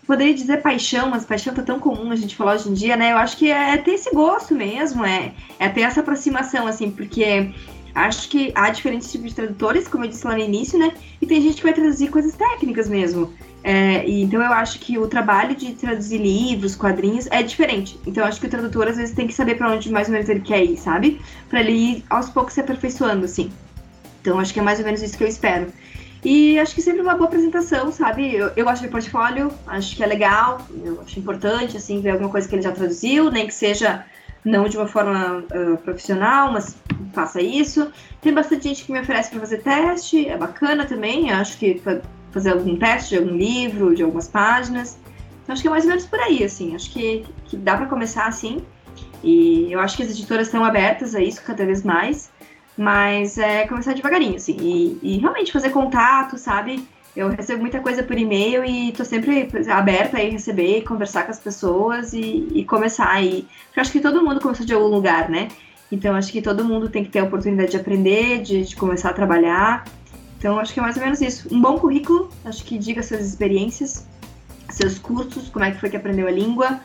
poderia dizer paixão, mas paixão tá tão comum a gente falar hoje em dia, né? Eu acho que é ter esse gosto mesmo, é, é ter essa aproximação, assim, porque acho que há diferentes tipos de tradutores, como eu disse lá no início, né? E tem gente que vai traduzir coisas técnicas mesmo. É, então eu acho que o trabalho de traduzir livros, quadrinhos é diferente. Então eu acho que o tradutor às vezes tem que saber para onde mais ou menos ele quer ir, sabe? Para ele ir aos poucos se aperfeiçoando, assim. Então acho que é mais ou menos isso que eu espero. E acho que sempre uma boa apresentação, sabe? Eu, eu gosto de portfólio, acho que é legal, eu acho importante, assim, ver alguma coisa que ele já traduziu, nem que seja não de uma forma uh, profissional, mas faça isso. Tem bastante gente que me oferece para fazer teste, é bacana também, acho que fazer algum teste de algum livro, de algumas páginas. Então acho que é mais ou menos por aí, assim, acho que, que dá para começar assim. E eu acho que as editoras estão abertas a isso cada vez mais. Mas é começar devagarinho, assim, e, e realmente fazer contato, sabe? Eu recebo muita coisa por e-mail e tô sempre aberta a receber, conversar com as pessoas e, e começar. E, eu acho que todo mundo começou de algum lugar, né? Então acho que todo mundo tem que ter a oportunidade de aprender, de, de começar a trabalhar. Então acho que é mais ou menos isso. Um bom currículo, acho que diga suas experiências, seus cursos, como é que foi que aprendeu a língua,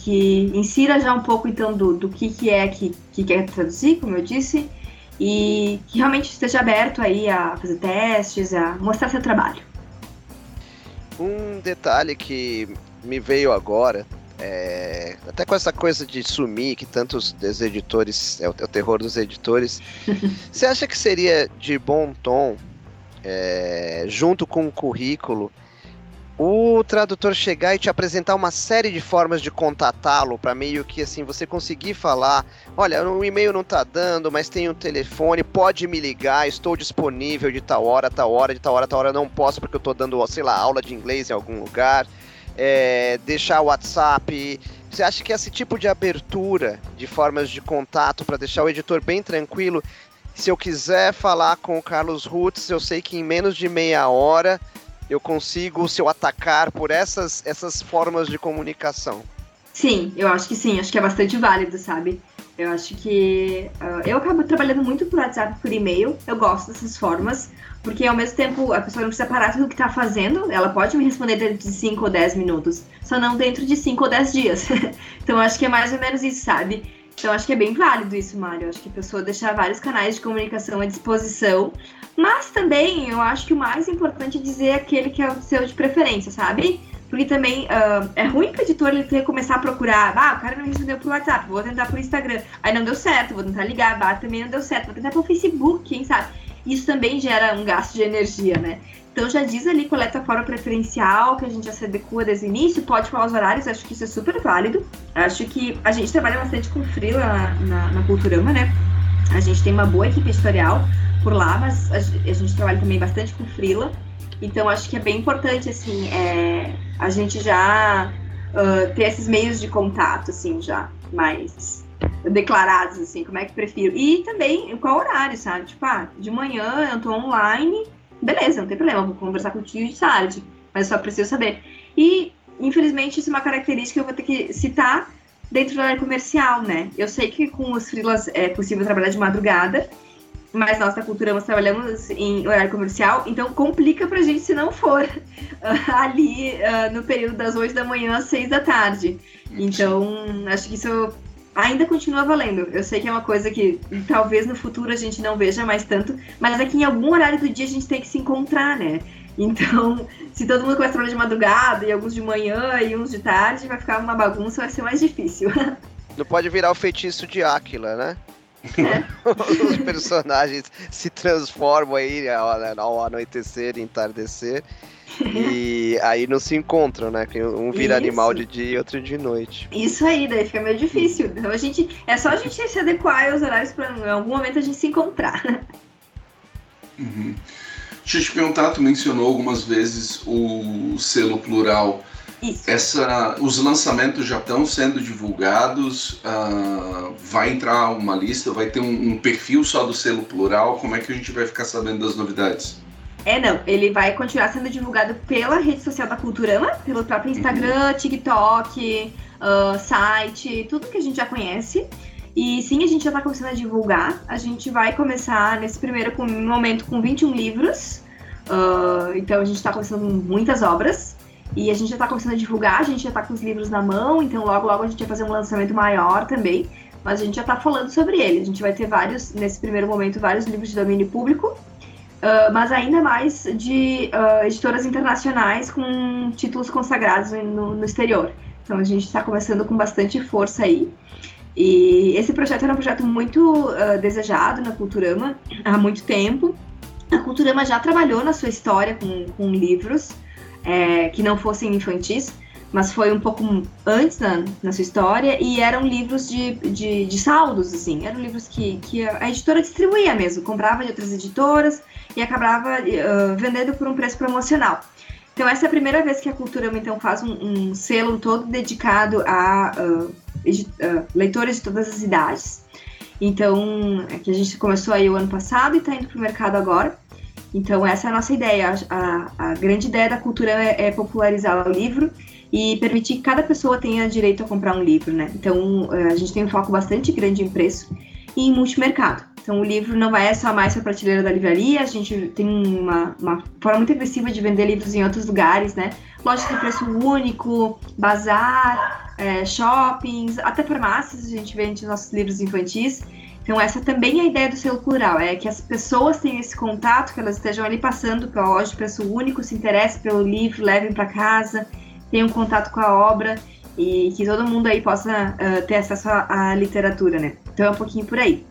que insira já um pouco então do, do que, que é que, que quer traduzir, como eu disse, e que realmente esteja aberto aí a fazer testes, a mostrar seu trabalho. Um detalhe que me veio agora, é, até com essa coisa de sumir, que tantos editores, é o, é o terror dos editores, <laughs> você acha que seria de bom tom, é, junto com o currículo, o tradutor chegar e te apresentar uma série de formas de contatá-lo para meio que assim você conseguir falar, olha, o e-mail não tá dando, mas tem um telefone, pode me ligar, estou disponível de tal hora, tal hora, de tal hora, tal hora, não posso porque eu tô dando, sei lá, aula de inglês em algum lugar. É, deixar o WhatsApp. Você acha que esse tipo de abertura de formas de contato para deixar o editor bem tranquilo Se eu quiser falar com o Carlos Rutz, eu sei que em menos de meia hora eu consigo o seu atacar por essas, essas formas de comunicação. Sim, eu acho que sim, acho que é bastante válido, sabe? Eu acho que. Uh, eu acabo trabalhando muito por WhatsApp, por e-mail, eu gosto dessas formas, porque ao mesmo tempo a pessoa não precisa parar tudo que está fazendo, ela pode me responder dentro de 5 ou 10 minutos, só não dentro de 5 ou 10 dias. <laughs> então eu acho que é mais ou menos isso, sabe? Então acho que é bem válido isso, Mário. Acho que a pessoa deixar vários canais de comunicação à disposição, mas também eu acho que o mais importante é dizer aquele que é o seu de preferência, sabe? Porque também uh, é ruim para o editor ele ter que começar a procurar. Ah, o cara não respondeu pro WhatsApp, vou tentar pro Instagram. Aí não deu certo, vou tentar ligar. Ah, também não deu certo, vou tentar pro Facebook, quem sabe? Isso também gera um gasto de energia, né? Então já diz ali qual a tua forma preferencial, que a gente já se adequa desde o início, pode falar os horários, acho que isso é super válido. Acho que a gente trabalha bastante com freela na, na, na Culturama, né? A gente tem uma boa equipe editorial por lá, mas a, a gente trabalha também bastante com freela. Então acho que é bem importante, assim, é, a gente já uh, ter esses meios de contato, assim, já mais declarados, assim, como é que prefiro. E também qual horário, sabe? Tipo, ah, de manhã eu tô online, beleza, não tem problema, vou conversar contigo de tarde, mas só preciso saber. E, infelizmente, isso é uma característica que eu vou ter que citar dentro do horário comercial, né? Eu sei que com os freelas é possível trabalhar de madrugada, mas nós da cultura nós trabalhamos em horário comercial, então complica pra gente se não for uh, <laughs> ali uh, no período das 8 da manhã às 6 da tarde. Então, acho que isso ainda continua valendo. Eu sei que é uma coisa que talvez no futuro a gente não veja mais tanto, mas é que em algum horário do dia a gente tem que se encontrar, né? Então, <laughs> se todo mundo começa a trabalhar de madrugada e alguns de manhã e uns de tarde, vai ficar uma bagunça, vai ser mais difícil. <laughs> Não pode virar o feitiço de Áquila, né? <laughs> Os personagens se transformam aí ao, ao anoitecer e entardecer. E aí não se encontram, né? Um vira Isso. animal de dia e outro de noite. Isso aí, daí fica meio difícil. Então a gente. É só a gente se adequar aos horários para em algum momento a gente se encontrar. Uhum. Deixa eu te perguntar, tu mencionou algumas vezes o selo plural. Isso. Essa, os lançamentos já estão sendo divulgados, uh, vai entrar uma lista, vai ter um, um, perfil só do selo plural, como é que a gente vai ficar sabendo das novidades? É, não, ele vai continuar sendo divulgado pela rede social da Culturama, pelo próprio Instagram, uhum. TikTok, uh, site, tudo que a gente já conhece. E sim, a gente já está começando a divulgar. A gente vai começar nesse primeiro momento com 21 livros. Uh, então a gente está começando com muitas obras. E a gente já está começando a divulgar, a gente já está com os livros na mão, então logo logo a gente vai fazer um lançamento maior também. Mas a gente já está falando sobre ele. A gente vai ter vários, nesse primeiro momento, vários livros de domínio público, uh, mas ainda mais de uh, editoras internacionais com títulos consagrados no, no exterior. Então a gente está começando com bastante força aí. E esse projeto era um projeto muito uh, desejado na Culturama há muito tempo. A Culturama já trabalhou na sua história com, com livros é, que não fossem infantis, mas foi um pouco antes na, na sua história e eram livros de, de, de, saldos, assim, eram livros que, que a editora distribuía mesmo, comprava de outras editoras e acabava uh, vendendo por um preço promocional. Então essa é a primeira vez que a Cultura então faz um, um selo todo dedicado a uh, uh, leitores de todas as idades. Então, é que a gente começou aí o ano passado e está indo para o mercado agora. Então, essa é a nossa ideia. A, a grande ideia da cultura é, é, popularizar o livro e permitir que cada pessoa tenha direito a comprar um livro, né? Então, é, a gente tem um foco bastante grande em preço e em multimercado. Então, o livro não vai só mais para a prateleira da livraria, a gente tem uma, uma forma muito agressiva de vender livros em outros lugares, né? Lojas de preço único, bazar, é, shoppings, até farmácias a gente vende nossos livros infantis. Então, essa também é a ideia do selo plural, é que as pessoas tenham esse contato, que elas estejam ali passando pela loja de preço único, se interessem pelo livro, levem para casa, tenham contato com a obra e que todo mundo aí possa uh, ter acesso à, à, literatura, né? Então é um pouquinho por aí.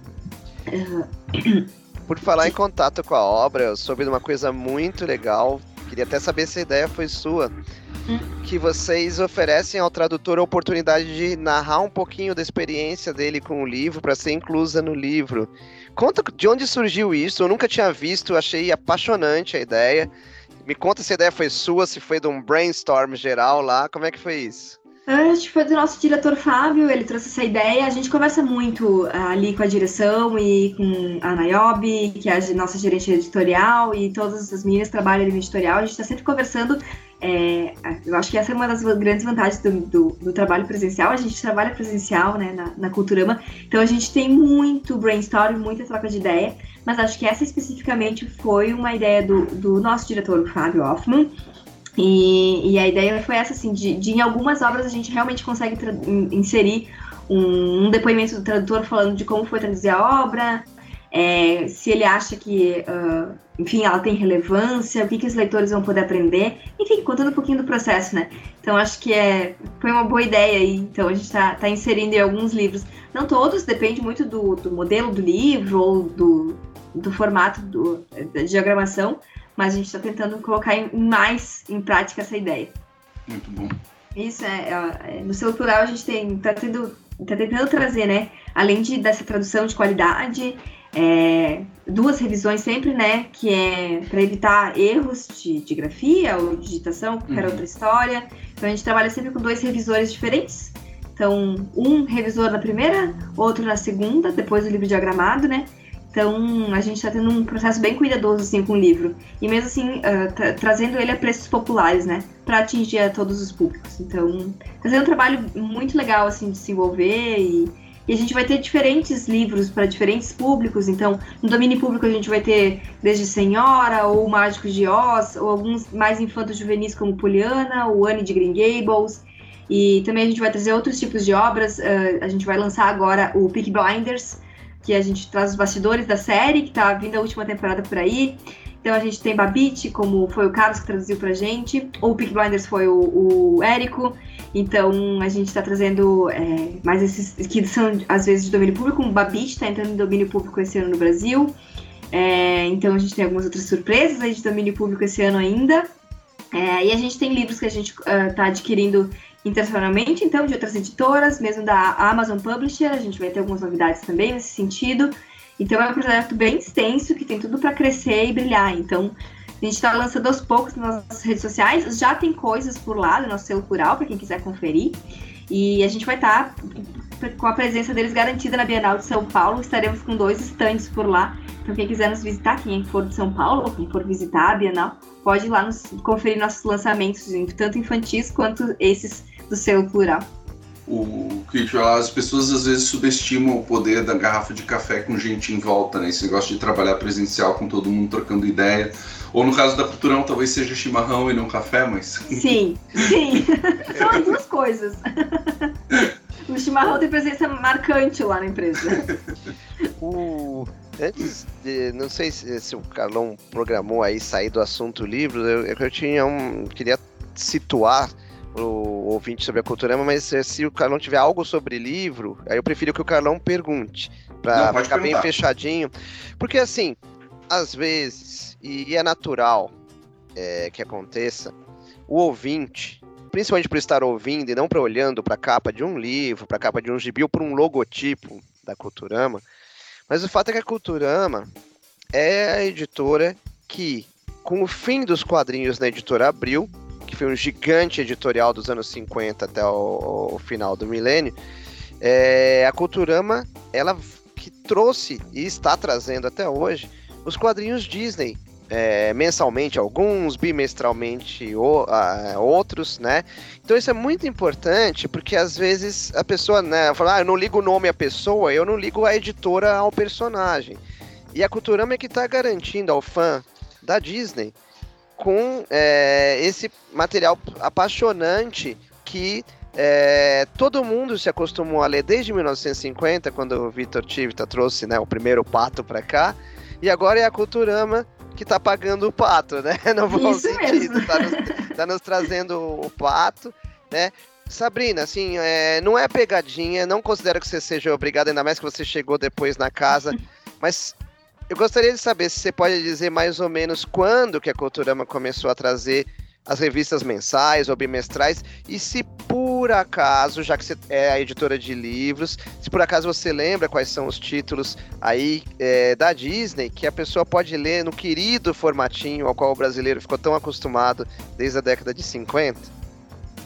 Uh... <coughs> Por falar em contato com a obra, eu soube de uma coisa muito legal. Queria até saber se a ideia foi sua que vocês oferecem ao tradutor a oportunidade de narrar um pouquinho da experiência dele com o livro para ser inclusa no livro. Conta de onde surgiu isso, eu nunca tinha visto, achei apaixonante a ideia. Me conta se a ideia foi sua, se foi de um brainstorm geral lá, como é que foi isso? A gente foi do nosso diretor Fábio, ele trouxe essa ideia. A gente conversa muito uh, ali com a direção e com a Nayobi, que é a nossa gerente editorial, e todas as meninas trabalham ali no editorial. A gente está sempre conversando. É, eu acho que essa é uma das grandes vantagens do, do, do trabalho presencial. A gente trabalha presencial né, na, na Culturama, então a gente tem muito brainstorming, muita troca de ideia. Mas acho que essa especificamente foi uma ideia do, do nosso diretor, o Fábio Hoffman e, e, a ideia foi essa, assim, de, de, em algumas obras a gente realmente consegue inserir um, um, depoimento do tradutor falando de como foi traduzir a obra, é, se ele acha que, uh, enfim, ela tem relevância, o que, que os leitores vão poder aprender, enfim, contando um pouquinho do processo, né? Então acho que é, foi uma boa ideia aí, então a gente está tá inserindo em alguns livros, não todos, depende muito do, do modelo do livro ou do, do formato do, da diagramação, mas a gente está tentando colocar em, mais em prática essa ideia. Muito bom. Isso, é, é, no seu plural a gente tem, tá, tendo, tá tentando trazer, né, além de, dessa tradução de qualidade, é, duas revisões sempre, né, que é para evitar erros de, de, grafia ou digitação, qualquer uhum. outra história. Então a gente trabalha sempre com dois revisores diferentes. Então, um revisor na primeira, outro na segunda, depois do livro diagramado, né? Então, a gente está tendo um processo bem cuidadoso assim com o livro. E mesmo assim, uh, tra trazendo ele a preços populares, né? Para atingir a todos os públicos. Então, fazendo um trabalho muito legal assim de se envolver e, e a gente vai ter diferentes livros para diferentes públicos. Então, no domínio público a gente vai ter desde Senhora, ou Mágicos de Oz, ou alguns mais infantos juvenis como Poliana, ou Anne de Green Gables. E também a gente vai trazer outros tipos de obras. Uh, a gente vai lançar agora o Peak Blinders, que a gente traz os bastidores da série, que tá vindo a última temporada por aí. Então a gente tem Babite, como foi o Carlos que traduziu pra gente, ou o Peak Blinders foi o, o Érico. Então a gente está trazendo é, mais esses que são às vezes de domínio público, como Babite está entrando em domínio público esse ano no Brasil. É, então a gente tem algumas outras surpresas aí de domínio público esse ano ainda. É, e a gente tem livros que a gente está uh, adquirindo internacionalmente, então, de outras editoras, mesmo da Amazon Publisher, a gente vai ter algumas novidades também nesse sentido. Então, é um projeto bem extenso que tem tudo para crescer e brilhar. Então, a gente está lançando aos poucos nas nossas redes sociais, já tem coisas por lá do nosso selo plural, para quem quiser conferir. E a gente vai estar tá com a presença deles garantida na Bienal de São Paulo. Estaremos com dois estandes por lá. Então, quem quiser nos visitar, quem for de São Paulo, ou quem for visitar a Bienal, pode ir lá nos, conferir nossos lançamentos, tanto infantis quanto esses do seu plural. O que as pessoas às vezes subestimam o poder da garrafa de café com gente em volta, né? Esse negócio de trabalhar presencial com todo mundo trocando ideia. Ou no caso da Culturão, talvez seja chimarrão e não café, mas. <laughs> Sim, sim. <laughs> São as duas coisas. O chimarrão tem presença marcante lá na empresa. o... Antes de, não sei se, se, o Carlão programou aí sair do assunto livro, eu, eu tinha um. queria situar o ouvinte sobre a Culturama, mas eh, se o Carlão tiver algo sobre livro, aí eu prefiro que o Carlão pergunte, para ficar perguntar. bem fechadinho. Porque assim, às vezes, e, é natural é, que aconteça, o ouvinte, principalmente por estar ouvindo e não para olhando para a capa de um livro, para a capa de um gibi ou para um logotipo da Culturama, mas o fato é que a Culturama é a editora que, com o fim dos quadrinhos na editora Abril, que foi um gigante editorial dos anos 50 até o, o final do milênio, é, a Culturama, ela que trouxe e está trazendo até hoje os quadrinhos Disney. É, mensalmente alguns, bimestralmente o, uh, outros, né? Então isso é muito importante porque às vezes a pessoa, né, fala, ah, eu não ligo o nome à pessoa, eu não ligo a editora ao personagem. E a Culturama é que está garantindo ao fã da Disney com é, esse material apaixonante que é, todo mundo se acostumou a ler desde 1950, quando o Victor Tivita trouxe né, o primeiro pato para cá, e agora é a Culturama que está pagando o pato, né? <laughs> No bom Isso sentido, está nos, tá nos, trazendo o pato, né? Sabrina, assim, é, não é pegadinha, não considero que você seja obrigada, ainda mais que você chegou depois na casa, <laughs> mas eu gostaria de saber se você pode dizer mais ou menos quando que a Culturama começou a trazer as revistas mensais ou bimestrais e se por acaso, já que você é a editora de livros, se por acaso você lembra quais são os títulos aí é, da Disney que a pessoa pode ler no querido formatinho ao qual o brasileiro ficou tão acostumado desde a década de 50?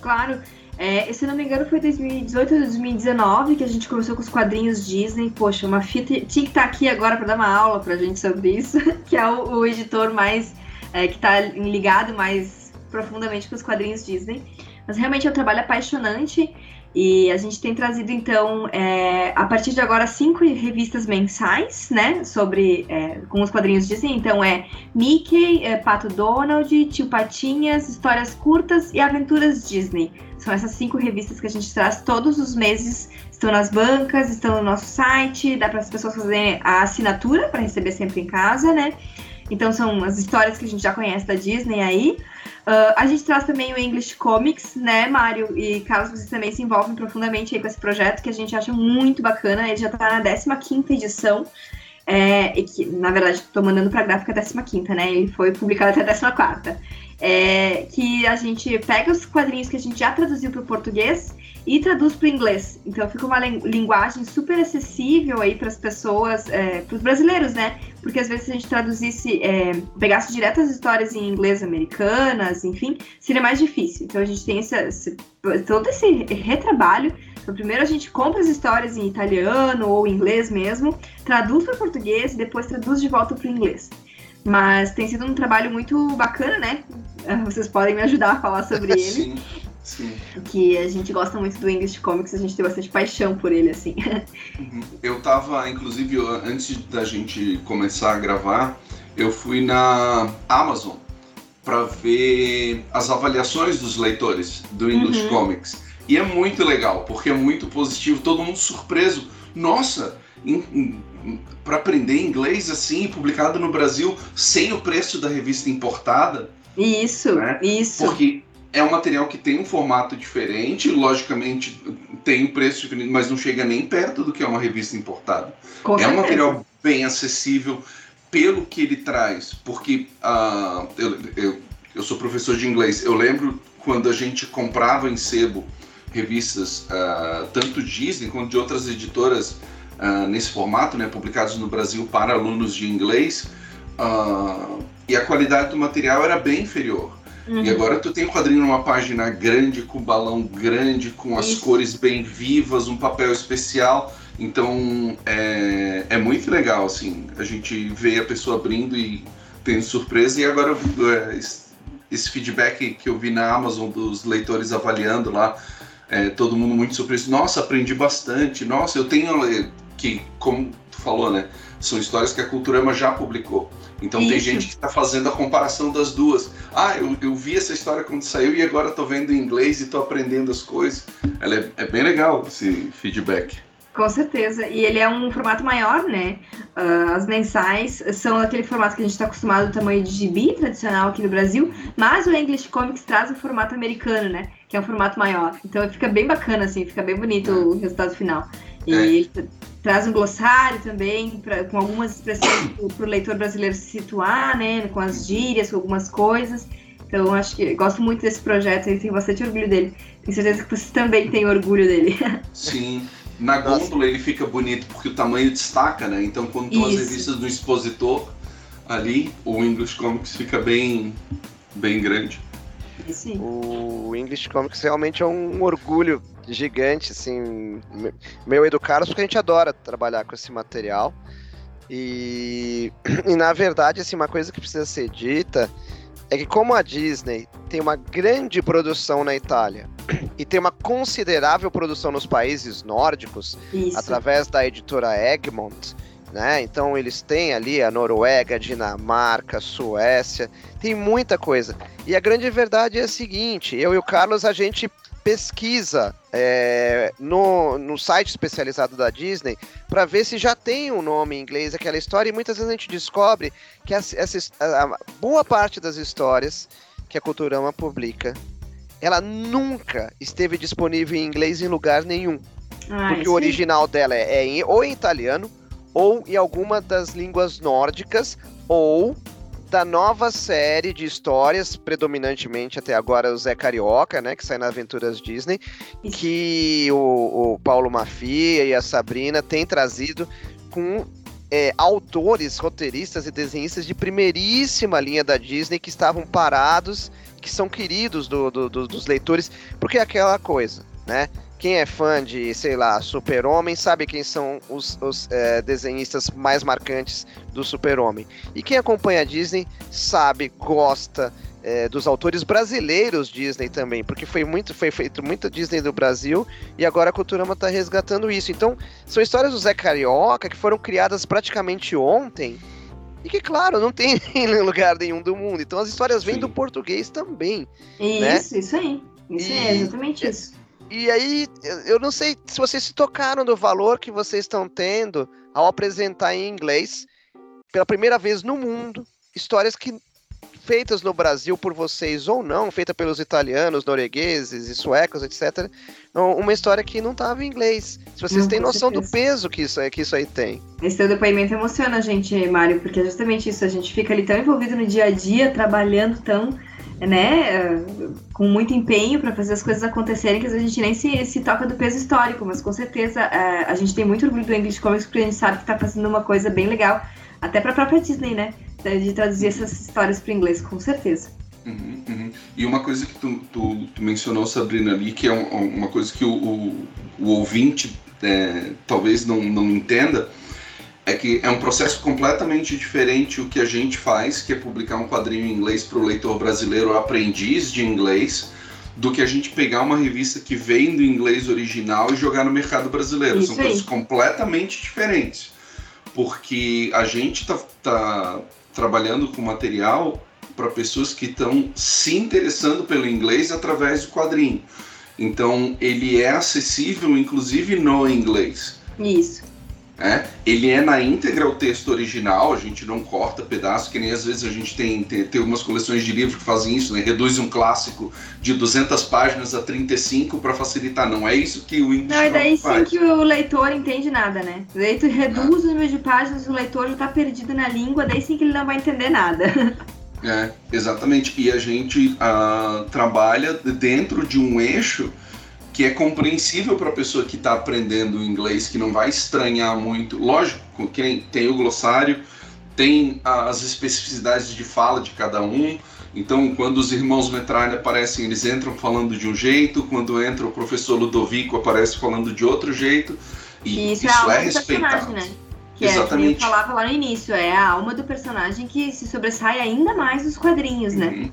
Claro. É, se não me engano, foi 2018 ou 2019 que a gente começou com os quadrinhos Disney. Poxa, uma fita. Tinha que estar tá aqui agora para dar uma aula pra gente sobre isso, <laughs> que é o, o editor mais. É, que está ligado mais profundamente com os quadrinhos Disney. Mas realmente é um trabalho apaixonante e a gente tem trazido, então, é, a partir de agora, cinco revistas mensais, né? Sobre. É, com os quadrinhos Disney. Então é Mickey, é, Pato Donald, Tio Patinhas, Histórias Curtas e Aventuras Disney. São essas cinco revistas que a gente traz todos os meses. Estão nas bancas, estão no nosso site, dá para as pessoas fazerem a assinatura para receber sempre em casa, né? Então são as histórias que a gente já conhece da Disney aí. Uh, a gente traz também o English Comics, né, Mário e Carlos, vocês também se envolvem profundamente aí com esse projeto que a gente acha muito bacana. Ele já está na 15 edição. É, e que, na verdade, estou mandando para gráfica 15, né? Ele foi publicado até a 14. É, que a gente pega os quadrinhos que a gente já traduziu para o português e traduz para o inglês. Então fica uma linguagem super acessível aí para as pessoas, é, para os brasileiros, né? Porque às vezes se a gente traduzisse, é, pegasse direto as histórias em inglês americanas, enfim, seria mais difícil. Então a gente tem esse, esse todo esse retrabalho. Então, primeiro a gente compra as histórias em italiano ou inglês mesmo, traduz para português e depois traduz de volta para o inglês. Mas tem sido um trabalho muito bacana, né? Vocês podem me ajudar a falar sobre <laughs> ele. Sim. Que a gente gosta muito do English Comics, a gente tem bastante paixão por ele, assim. Uhum. Eu tava, inclusive, antes da gente começar a gravar, eu fui na Amazon para ver as avaliações dos leitores do English uhum. Comics. E é muito legal, porque é muito positivo, todo mundo surpreso. Nossa, para aprender inglês assim, publicado no Brasil, sem o preço da revista importada. Isso, né? isso. Porque é um material que tem um formato diferente, logicamente tem um preço diferente, mas não chega nem perto do que é uma revista importada. Com é certeza. um material bem acessível pelo que ele traz, porque uh, eu, eu, eu, sou professor de inglês, eu lembro quando a gente comprava em sebo revistas, uh, tanto Disney quanto de outras editoras uh, nesse formato, né, publicados no Brasil para alunos de inglês, e a qualidade do material era bem inferior. Uhum. E agora tu tem o quadrinho numa página grande, com balão grande, com as Isso. cores bem vivas, um papel especial. Então é, é muito legal, assim. A gente vê a pessoa abrindo e tem surpresa. E agora é, esse feedback que eu vi na Amazon dos leitores avaliando lá, é, todo mundo muito surpreso. Nossa, aprendi bastante. Nossa, eu tenho. É, que, como falou, né? São histórias que a Culturama já publicou. Então Isso. tem gente que está fazendo a comparação das duas. Ah, eu, eu vi essa história quando saiu e agora estou vendo em inglês e estou aprendendo as coisas. Ela é, é, bem legal esse feedback. Com certeza. E ele é um formato maior, né? Uh, as mensais são aquele formato que a gente está acostumado do tamanho de gibi tradicional aqui no Brasil, mas o English Comics traz o formato americano, né? Que é um formato maior. Então fica bem bacana, assim, fica bem bonito o resultado final. E é traz um glossário também, pra, com algumas expressões para o leitor brasileiro se situar, né? Com as gírias, com algumas coisas. Então, acho que gosto muito desse projeto e tenho bastante orgulho dele. Tenho certeza que você também tem orgulho dele. <laughs> Sim. Na gôndola ele fica bonito porque o tamanho destaca, né? Então, quando estão as revistas do expositor ali, o English Comics fica bem, bem grande. Sim. O English Comics realmente é um orgulho gigante, assim, meio educado, porque a gente adora trabalhar com esse material. E, <clears throat> e na verdade, assim, uma coisa que precisa ser dita é que como a Disney tem uma grande produção na Itália <clears throat> e tem uma considerável produção nos países nórdicos, Isso. através da editora Egmont, né? Então eles têm ali a Noruega, a Dinamarca, Suécia, tem muita coisa. E a grande verdade é a seguinte: eu e o Carlos a gente pesquisa é, no, no site especializado da Disney para ver se já tem um nome em inglês aquela história e muitas vezes a gente descobre que essa, a boa parte das histórias que a Culturama publica ela nunca esteve disponível em inglês em lugar nenhum. Ah, porque o original dela é, é em, ou em italiano, ou em alguma das línguas nórdicas, ou da nova série de histórias, predominantemente até agora o Zé Carioca, né, que sai na Aventuras Disney, que o, o Paulo Mafia e a Sabrina têm trazido com é, autores, roteiristas e desenhistas de primeiríssima linha da Disney que estavam parados que são queridos do, do, do, dos leitores, porque é aquela coisa, né? Quem é fã de, sei lá, Super-Homem sabe quem são os, os é, desenhistas mais marcantes do Super-Homem. E quem acompanha a Disney sabe, gosta é, dos autores brasileiros Disney também, porque foi muito foi feito muito Disney do Brasil e agora a Culturama está resgatando isso. Então, são histórias do Zé Carioca que foram criadas praticamente ontem e que, claro, não tem <laughs> em lugar nenhum do mundo. Então as histórias vêm Sim. do português também. Isso, né? isso aí. Isso e, é exatamente isso. E aí, eu não sei se vocês se tocaram do valor que vocês estão tendo ao apresentar em inglês, pela primeira vez no mundo, histórias que feitas no Brasil por vocês ou não, feita pelos italianos, noruegueses e suecos, etc. Uma história que não estava em inglês. Se vocês não, têm noção certeza. do peso que isso, que isso aí tem. Esse teu depoimento emociona a gente, Mário, porque é justamente isso. A gente fica ali tão envolvido no dia a dia, trabalhando tão né, com muito empenho para fazer as coisas acontecerem, que às vezes a gente nem se, se toca do peso histórico, mas com certeza é, a gente tem muito orgulho do English Comics porque a gente sabe que está fazendo uma coisa bem legal, até para a própria Disney, né, de traduzir essas histórias para inglês, com certeza. Uhum, uhum. E uma coisa que tu, tu, tu, mencionou, Sabrina, ali, que é um, uma coisa que o, o, o ouvinte é, talvez não, não entenda, é que é um processo completamente diferente o que a gente faz, que é publicar um quadrinho em inglês para o leitor brasileiro aprendiz de inglês, do que a gente pegar uma revista que vem do inglês original e jogar no mercado brasileiro. Isso São aí. coisas completamente diferentes. Porque a gente está tá trabalhando com material para pessoas que estão se interessando pelo inglês através do quadrinho. Então, ele é acessível, inclusive, no inglês. Isso. É, ele é na íntegra o texto original, a gente não corta pedaço, que nem às vezes a gente tem, tem, tem algumas coleções de livros que fazem isso, né? reduz um clássico de 200 páginas a 35 para facilitar. Não é isso que o English Não, e daí sim que o leitor entende nada, né? O leitor reduz o número de páginas, o leitor já está perdido na língua, daí sim que ele não vai entender nada. É, exatamente. E a gente uh, trabalha dentro de um eixo que é compreensível para a pessoa que está aprendendo inglês, que não vai estranhar muito. Lógico, que tem o glossário, tem as especificidades de fala de cada um. Então, quando os irmãos Metralha aparecem, eles entram falando de um jeito, quando entra o professor Ludovico, aparece falando de outro jeito. E isso, isso é, é respeitado. Né? Que Exatamente. é, como eu falava lá no início, é a alma do personagem que se sobressai ainda mais nos quadrinhos, né? uhum. né?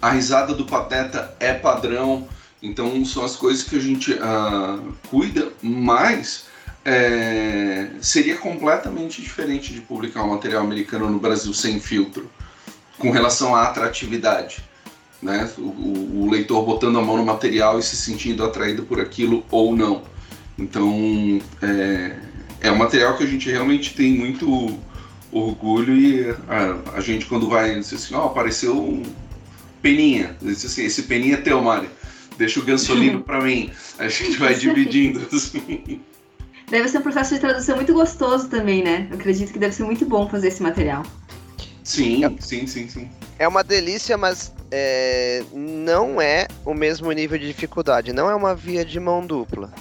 A risada do Pateta é padrão, então são as coisas que a gente uh, cuida, mas é, seria completamente diferente de publicar um material americano no Brasil sem filtro, com relação à atratividade. Né? O, o, leitor botando a mão no material e se sentindo atraído por aquilo ou não. Então é, é um material que a gente realmente tem muito orgulho e a, a gente quando vai dizer assim, oh, apareceu um Peninha, diz assim, esse Peninha é teu, Mário deixa o gansolino para mim. A gente vai <laughs> dividindo. Deve ser um processo de tradução muito gostoso também, né? Eu acredito que deve ser muito bom fazer esse material. Sim, sim, sim, sim. É uma delícia, mas é, não é o mesmo nível de dificuldade. Não é uma via de mão dupla.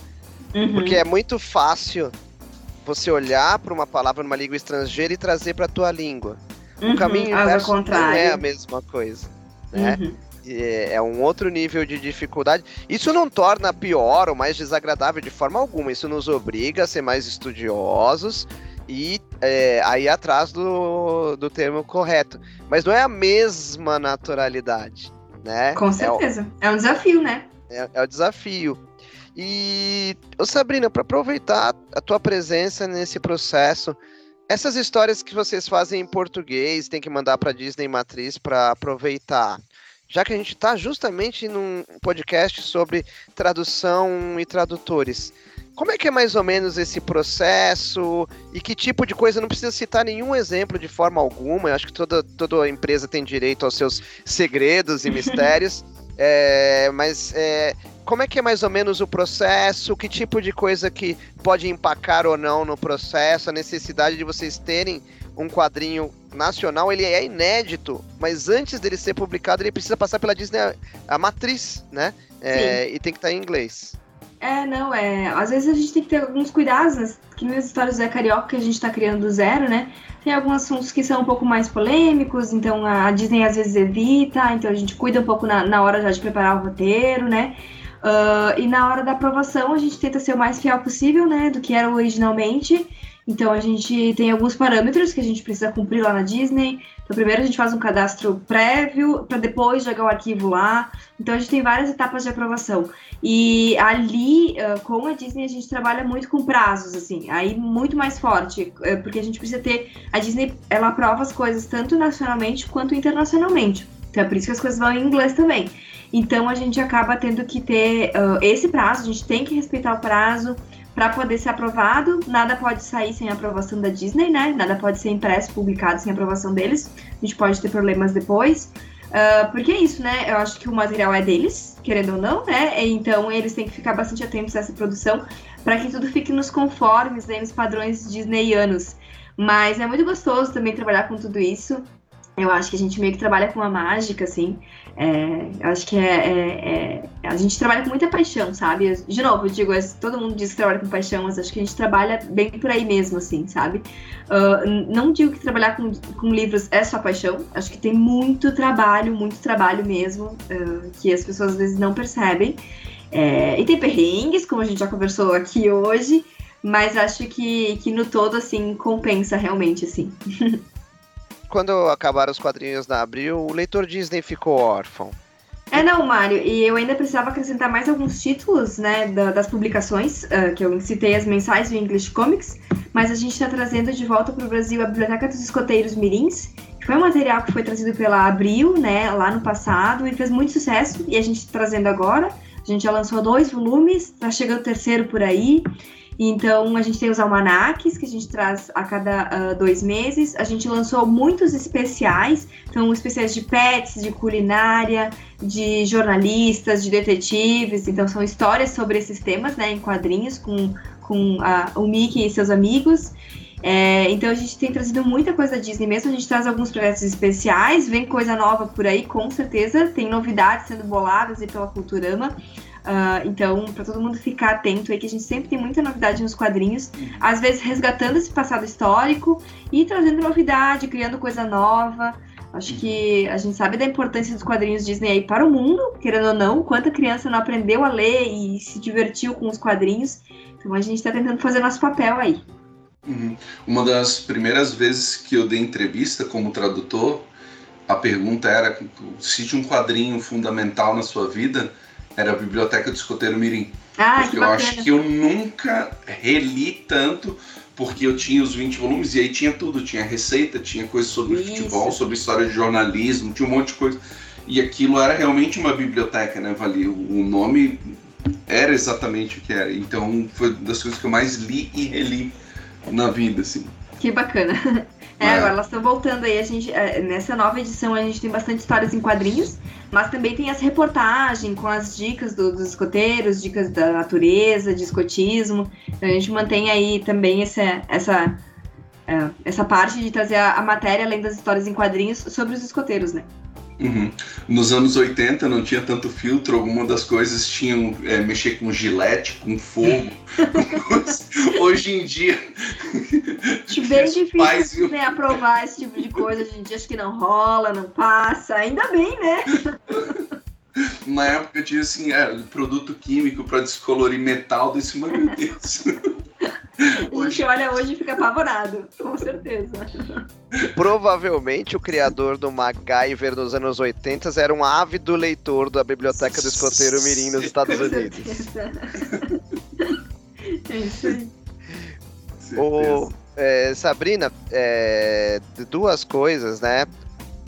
Uhum. Porque é muito fácil você olhar para uma palavra numa língua estrangeira e trazer para a tua língua. Uhum. O caminho inverso não é a mesma coisa. Né? Uhum. É, um outro nível de dificuldade. Isso não torna pior ou mais desagradável de forma alguma. Isso nos obriga a ser mais estudiosos e é, aí atrás do, do termo correto. Mas não é a mesma naturalidade, né? Com certeza. É, o, é um desafio, né? É, é o desafio. E, ô Sabrina, para aproveitar a tua presença nesse processo, essas histórias que vocês fazem em português, tem que mandar para Disney Matriz para aproveitar já que a gente está justamente num podcast sobre tradução e tradutores. Como é que é mais ou menos esse processo e que tipo de coisa? Não precisa citar nenhum exemplo de forma alguma. Eu acho que toda, toda empresa tem direito aos seus segredos e <laughs> mistérios. É, mas é, como é que é mais ou menos o processo? Que tipo de coisa que pode empacar ou não no processo? A necessidade de vocês terem um quadrinho nacional, ele é inédito, mas antes dele ser publicado, ele precisa passar pela Disney, a, matriz, né? É, e tem que estar em inglês. É, não, é. Às vezes a gente tem que ter alguns cuidados, né? que nas histórias Zé Carioca que a gente tá criando do zero, né? Tem alguns assuntos que são um pouco mais polêmicos, então a Disney às vezes evita, então a gente cuida um pouco na, na hora já de preparar o roteiro, né? Uh, e na hora da aprovação a gente tenta ser o mais fiel possível, né? Do que era originalmente. Então a gente tem alguns parâmetros que a gente precisa cumprir lá na Disney. Então primeiro a gente faz um cadastro prévio para depois jogar o arquivo lá. Então a gente tem várias etapas de aprovação. E ali com a Disney a gente trabalha muito com prazos assim, aí muito mais forte, porque a gente precisa ter a Disney ela aprova as coisas tanto nacionalmente quanto internacionalmente. Então é por isso que as coisas vão em inglês também. Então a gente acaba tendo que ter uh, esse prazo, a gente tem que respeitar o prazo para poder ser aprovado. Nada pode sair sem aprovação da Disney, né? Nada pode ser impresso, publicado sem aprovação deles. A gente pode ter problemas depois. Uh, porque é isso, né? Eu acho que o material é deles, querendo ou não, né? Então eles têm que ficar bastante atentos a essa produção para que tudo fique nos conformes, né, nos padrões disneyanos. Mas é muito gostoso também trabalhar com tudo isso. Eu acho que a gente meio que trabalha com a mágica, assim. É, eu acho que é, é, é, A gente trabalha com muita paixão, sabe? De novo, eu digo, todo mundo diz que trabalha com paixão, mas acho que a gente trabalha bem por aí mesmo, assim, sabe? Uh, não digo que trabalhar com, com livros é só paixão. Acho que tem muito trabalho, muito trabalho mesmo, uh, que as pessoas às vezes não percebem. É, e tem perrengues, como a gente já conversou aqui hoje, mas acho que, que no todo, assim, compensa realmente, assim. <laughs> quando acabaram os quadrinhos na Abril, o leitor Disney ficou órfão. É, não, Mário, e eu ainda precisava acrescentar mais alguns títulos, né, da, das publicações, uh, que eu citei as mensais do English Comics, mas a gente está trazendo de volta para o Brasil a Biblioteca dos Escoteiros Mirins, que foi um material que foi trazido pela Abril, né, lá no passado, e fez muito sucesso, e a gente está trazendo agora. A gente já lançou dois volumes, está chegando o terceiro por aí, então, a gente tem os almanaques que a gente traz a cada uh, dois meses. A gente lançou muitos especiais, então, especiais de pets, de culinária, de jornalistas, de detetives. Então, são histórias sobre esses temas, né, em quadrinhos, com, com uh, o Mickey e seus amigos. É, então a gente tem trazido muita coisa da Disney mesmo, a gente traz alguns projetos especiais, vem coisa nova por aí, com certeza, tem novidades sendo boladas aí pela Culturama. Uh, então, para todo mundo ficar atento aí, que a gente sempre tem muita novidade nos quadrinhos, às vezes resgatando esse passado histórico e trazendo novidade, criando coisa nova. Acho que a gente sabe da importância dos quadrinhos Disney aí para o mundo, querendo ou não, quanta criança não aprendeu a ler e se divertiu com os quadrinhos. Então a gente está tentando fazer nosso papel aí. Uhum. Uma das primeiras vezes que eu dei entrevista como tradutor, a pergunta era tinha um quadrinho fundamental na sua vida era a Biblioteca do Escoteiro Mirim. Ah, porque eu acho que eu nunca reli tanto, porque eu tinha os 20 volumes e aí tinha tudo, tinha receita, tinha coisa sobre Isso. futebol, sobre história de jornalismo, tinha um monte de coisa. E aquilo era realmente uma biblioteca, né, Vali? O nome era exatamente o que era. Então foi das coisas que eu mais li e reli na vida, assim. Que bacana. <laughs> É, é, agora elas estão voltando aí. A gente, é, nessa nova edição a gente tem bastante histórias em quadrinhos, mas também tem as reportagens com as dicas do, dos escoteiros, dicas da natureza, de escotismo. Então a gente mantém aí também essa, essa, é, essa parte de trazer a, a matéria além das histórias em quadrinhos sobre os escoteiros, né? Uhum. Nos anos 80 não tinha tanto filtro, alguma das coisas tinham é, mexer com gilete, com fogo. <laughs> Hoje em dia. Acho bem difícil pais, né, aprovar esse tipo de coisa. Hoje em dia acho que não rola, não passa. Ainda bem, né? Na época tinha assim, é, produto químico para descolorir metal desse, meu Deus. <laughs> A gente olha hoje e fica apavorado, com certeza. Provavelmente o criador do MacGyver nos anos 80 era um ávido leitor da Biblioteca do Escoteiro Mirim nos Estados Unidos. é isso aí. O, é, Sabrina, é, duas coisas, né?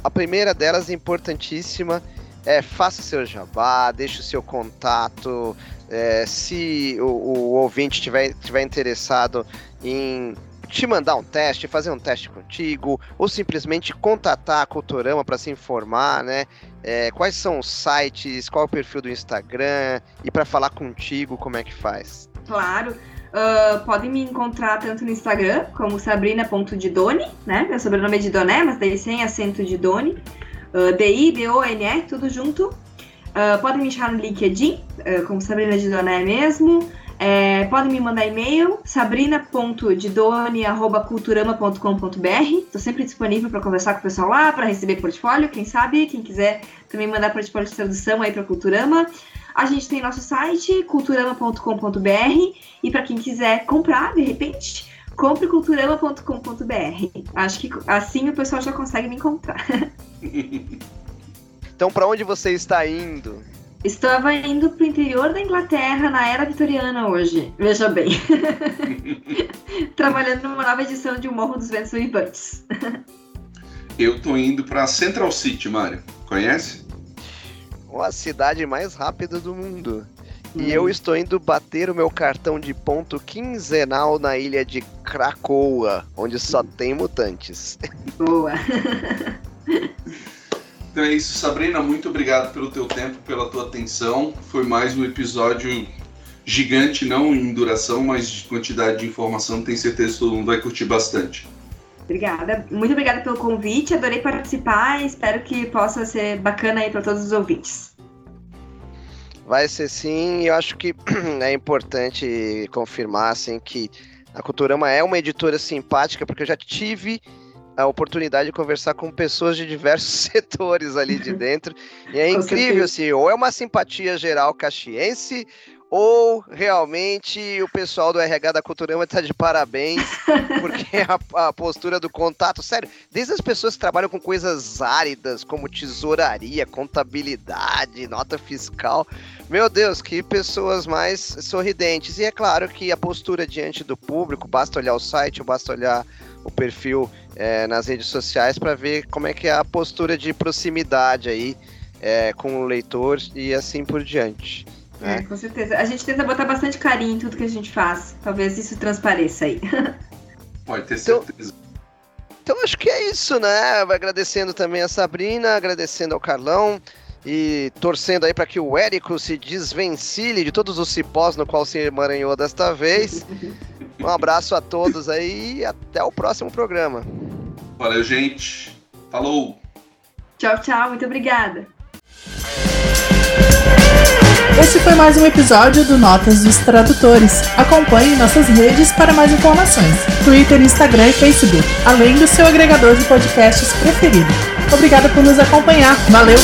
A primeira delas, importantíssima, é faça seu jabá, deixe o seu contato, é, se o, o ouvinte tiver, tiver interessado em te mandar um teste, fazer um teste contigo, ou simplesmente contatar a Culturama para se informar, né? É, quais são os sites, qual é o perfil do Instagram e para falar contigo, como é que faz? Claro. Uh, podem me encontrar tanto no Instagram como sabrina.didone, né? Meu sobrenome é Didoné, mas daí sem acento de Doni. Uh, D-I-D-O-N-E, tudo junto. Uh, podem me chamar no LinkedIn, uh, como Sabrina de Doné mesmo. É, podem me mandar e-mail, sabrina.didone.culturama.com.br. Estou sempre disponível para conversar com o pessoal lá, para receber portfólio, quem sabe, quem quiser também mandar portfólio de tradução aí para Culturama. A gente tem nosso site, culturama.com.br, e para quem quiser comprar, de repente, compre culturama.com.br. Acho que assim o pessoal já consegue me encontrar. <laughs> então, para onde você está indo? Estava indo para o interior da Inglaterra na era vitoriana hoje. Veja bem. <laughs> Trabalhando numa nova edição de O Morro dos Ventos Uivantes. Eu tô indo para Central City, Mário. Conhece? A cidade mais rápida do mundo. Hum. E eu estou indo bater o meu cartão de ponto quinzenal na ilha de Krakoa, onde só tem mutantes. <laughs> Boa. <laughs> Então é isso, Sabrina. Muito obrigado pelo teu tempo, pela tua atenção. Foi mais um episódio gigante, não em duração, mas de quantidade de informação. Tenho certeza que todo mundo vai curtir bastante. Obrigada. Muito obrigada pelo convite. Adorei participar e espero que possa ser bacana aí para todos os ouvintes. Vai ser sim. Eu acho que <clears throat> é importante confirmar assim que a Culturama é uma editora simpática, porque eu já tive a oportunidade de conversar com pessoas de diversos <laughs> setores ali de dentro. E é incrível, assim, ou é uma simpatia geral caxiense, ou realmente o pessoal do RH da Culturama está de parabéns, <laughs> porque a, a, postura do contato, sério, desde as pessoas que trabalham com coisas áridas, como tesouraria, contabilidade, nota fiscal, meu Deus, que pessoas mais sorridentes. E é claro que a postura diante do público, basta olhar o site, basta olhar o perfil é, nas redes sociais para ver como é que é a postura de proximidade aí é, com o leitor e assim por diante. Né? É, com certeza. A gente tenta botar bastante carinho em tudo que a gente faz. Talvez isso transpareça aí. <laughs> Pode ter então, certeza. Então, então acho que é isso, né? Agradecendo também a Sabrina, agradecendo ao Carlão e torcendo aí para que o Érico se desvencilhe de todos os cipós no qual se emaranhou desta vez. <laughs> Um abraço a todos aí e até o próximo programa. Valeu, gente. Falou. Tchau, tchau. Muito obrigada. Esse foi mais um episódio do Notas dos Tradutores. Acompanhe nossas redes para mais informações: Twitter, Instagram e Facebook, além do seu agregador de podcasts preferido. Obrigada por nos acompanhar. Valeu!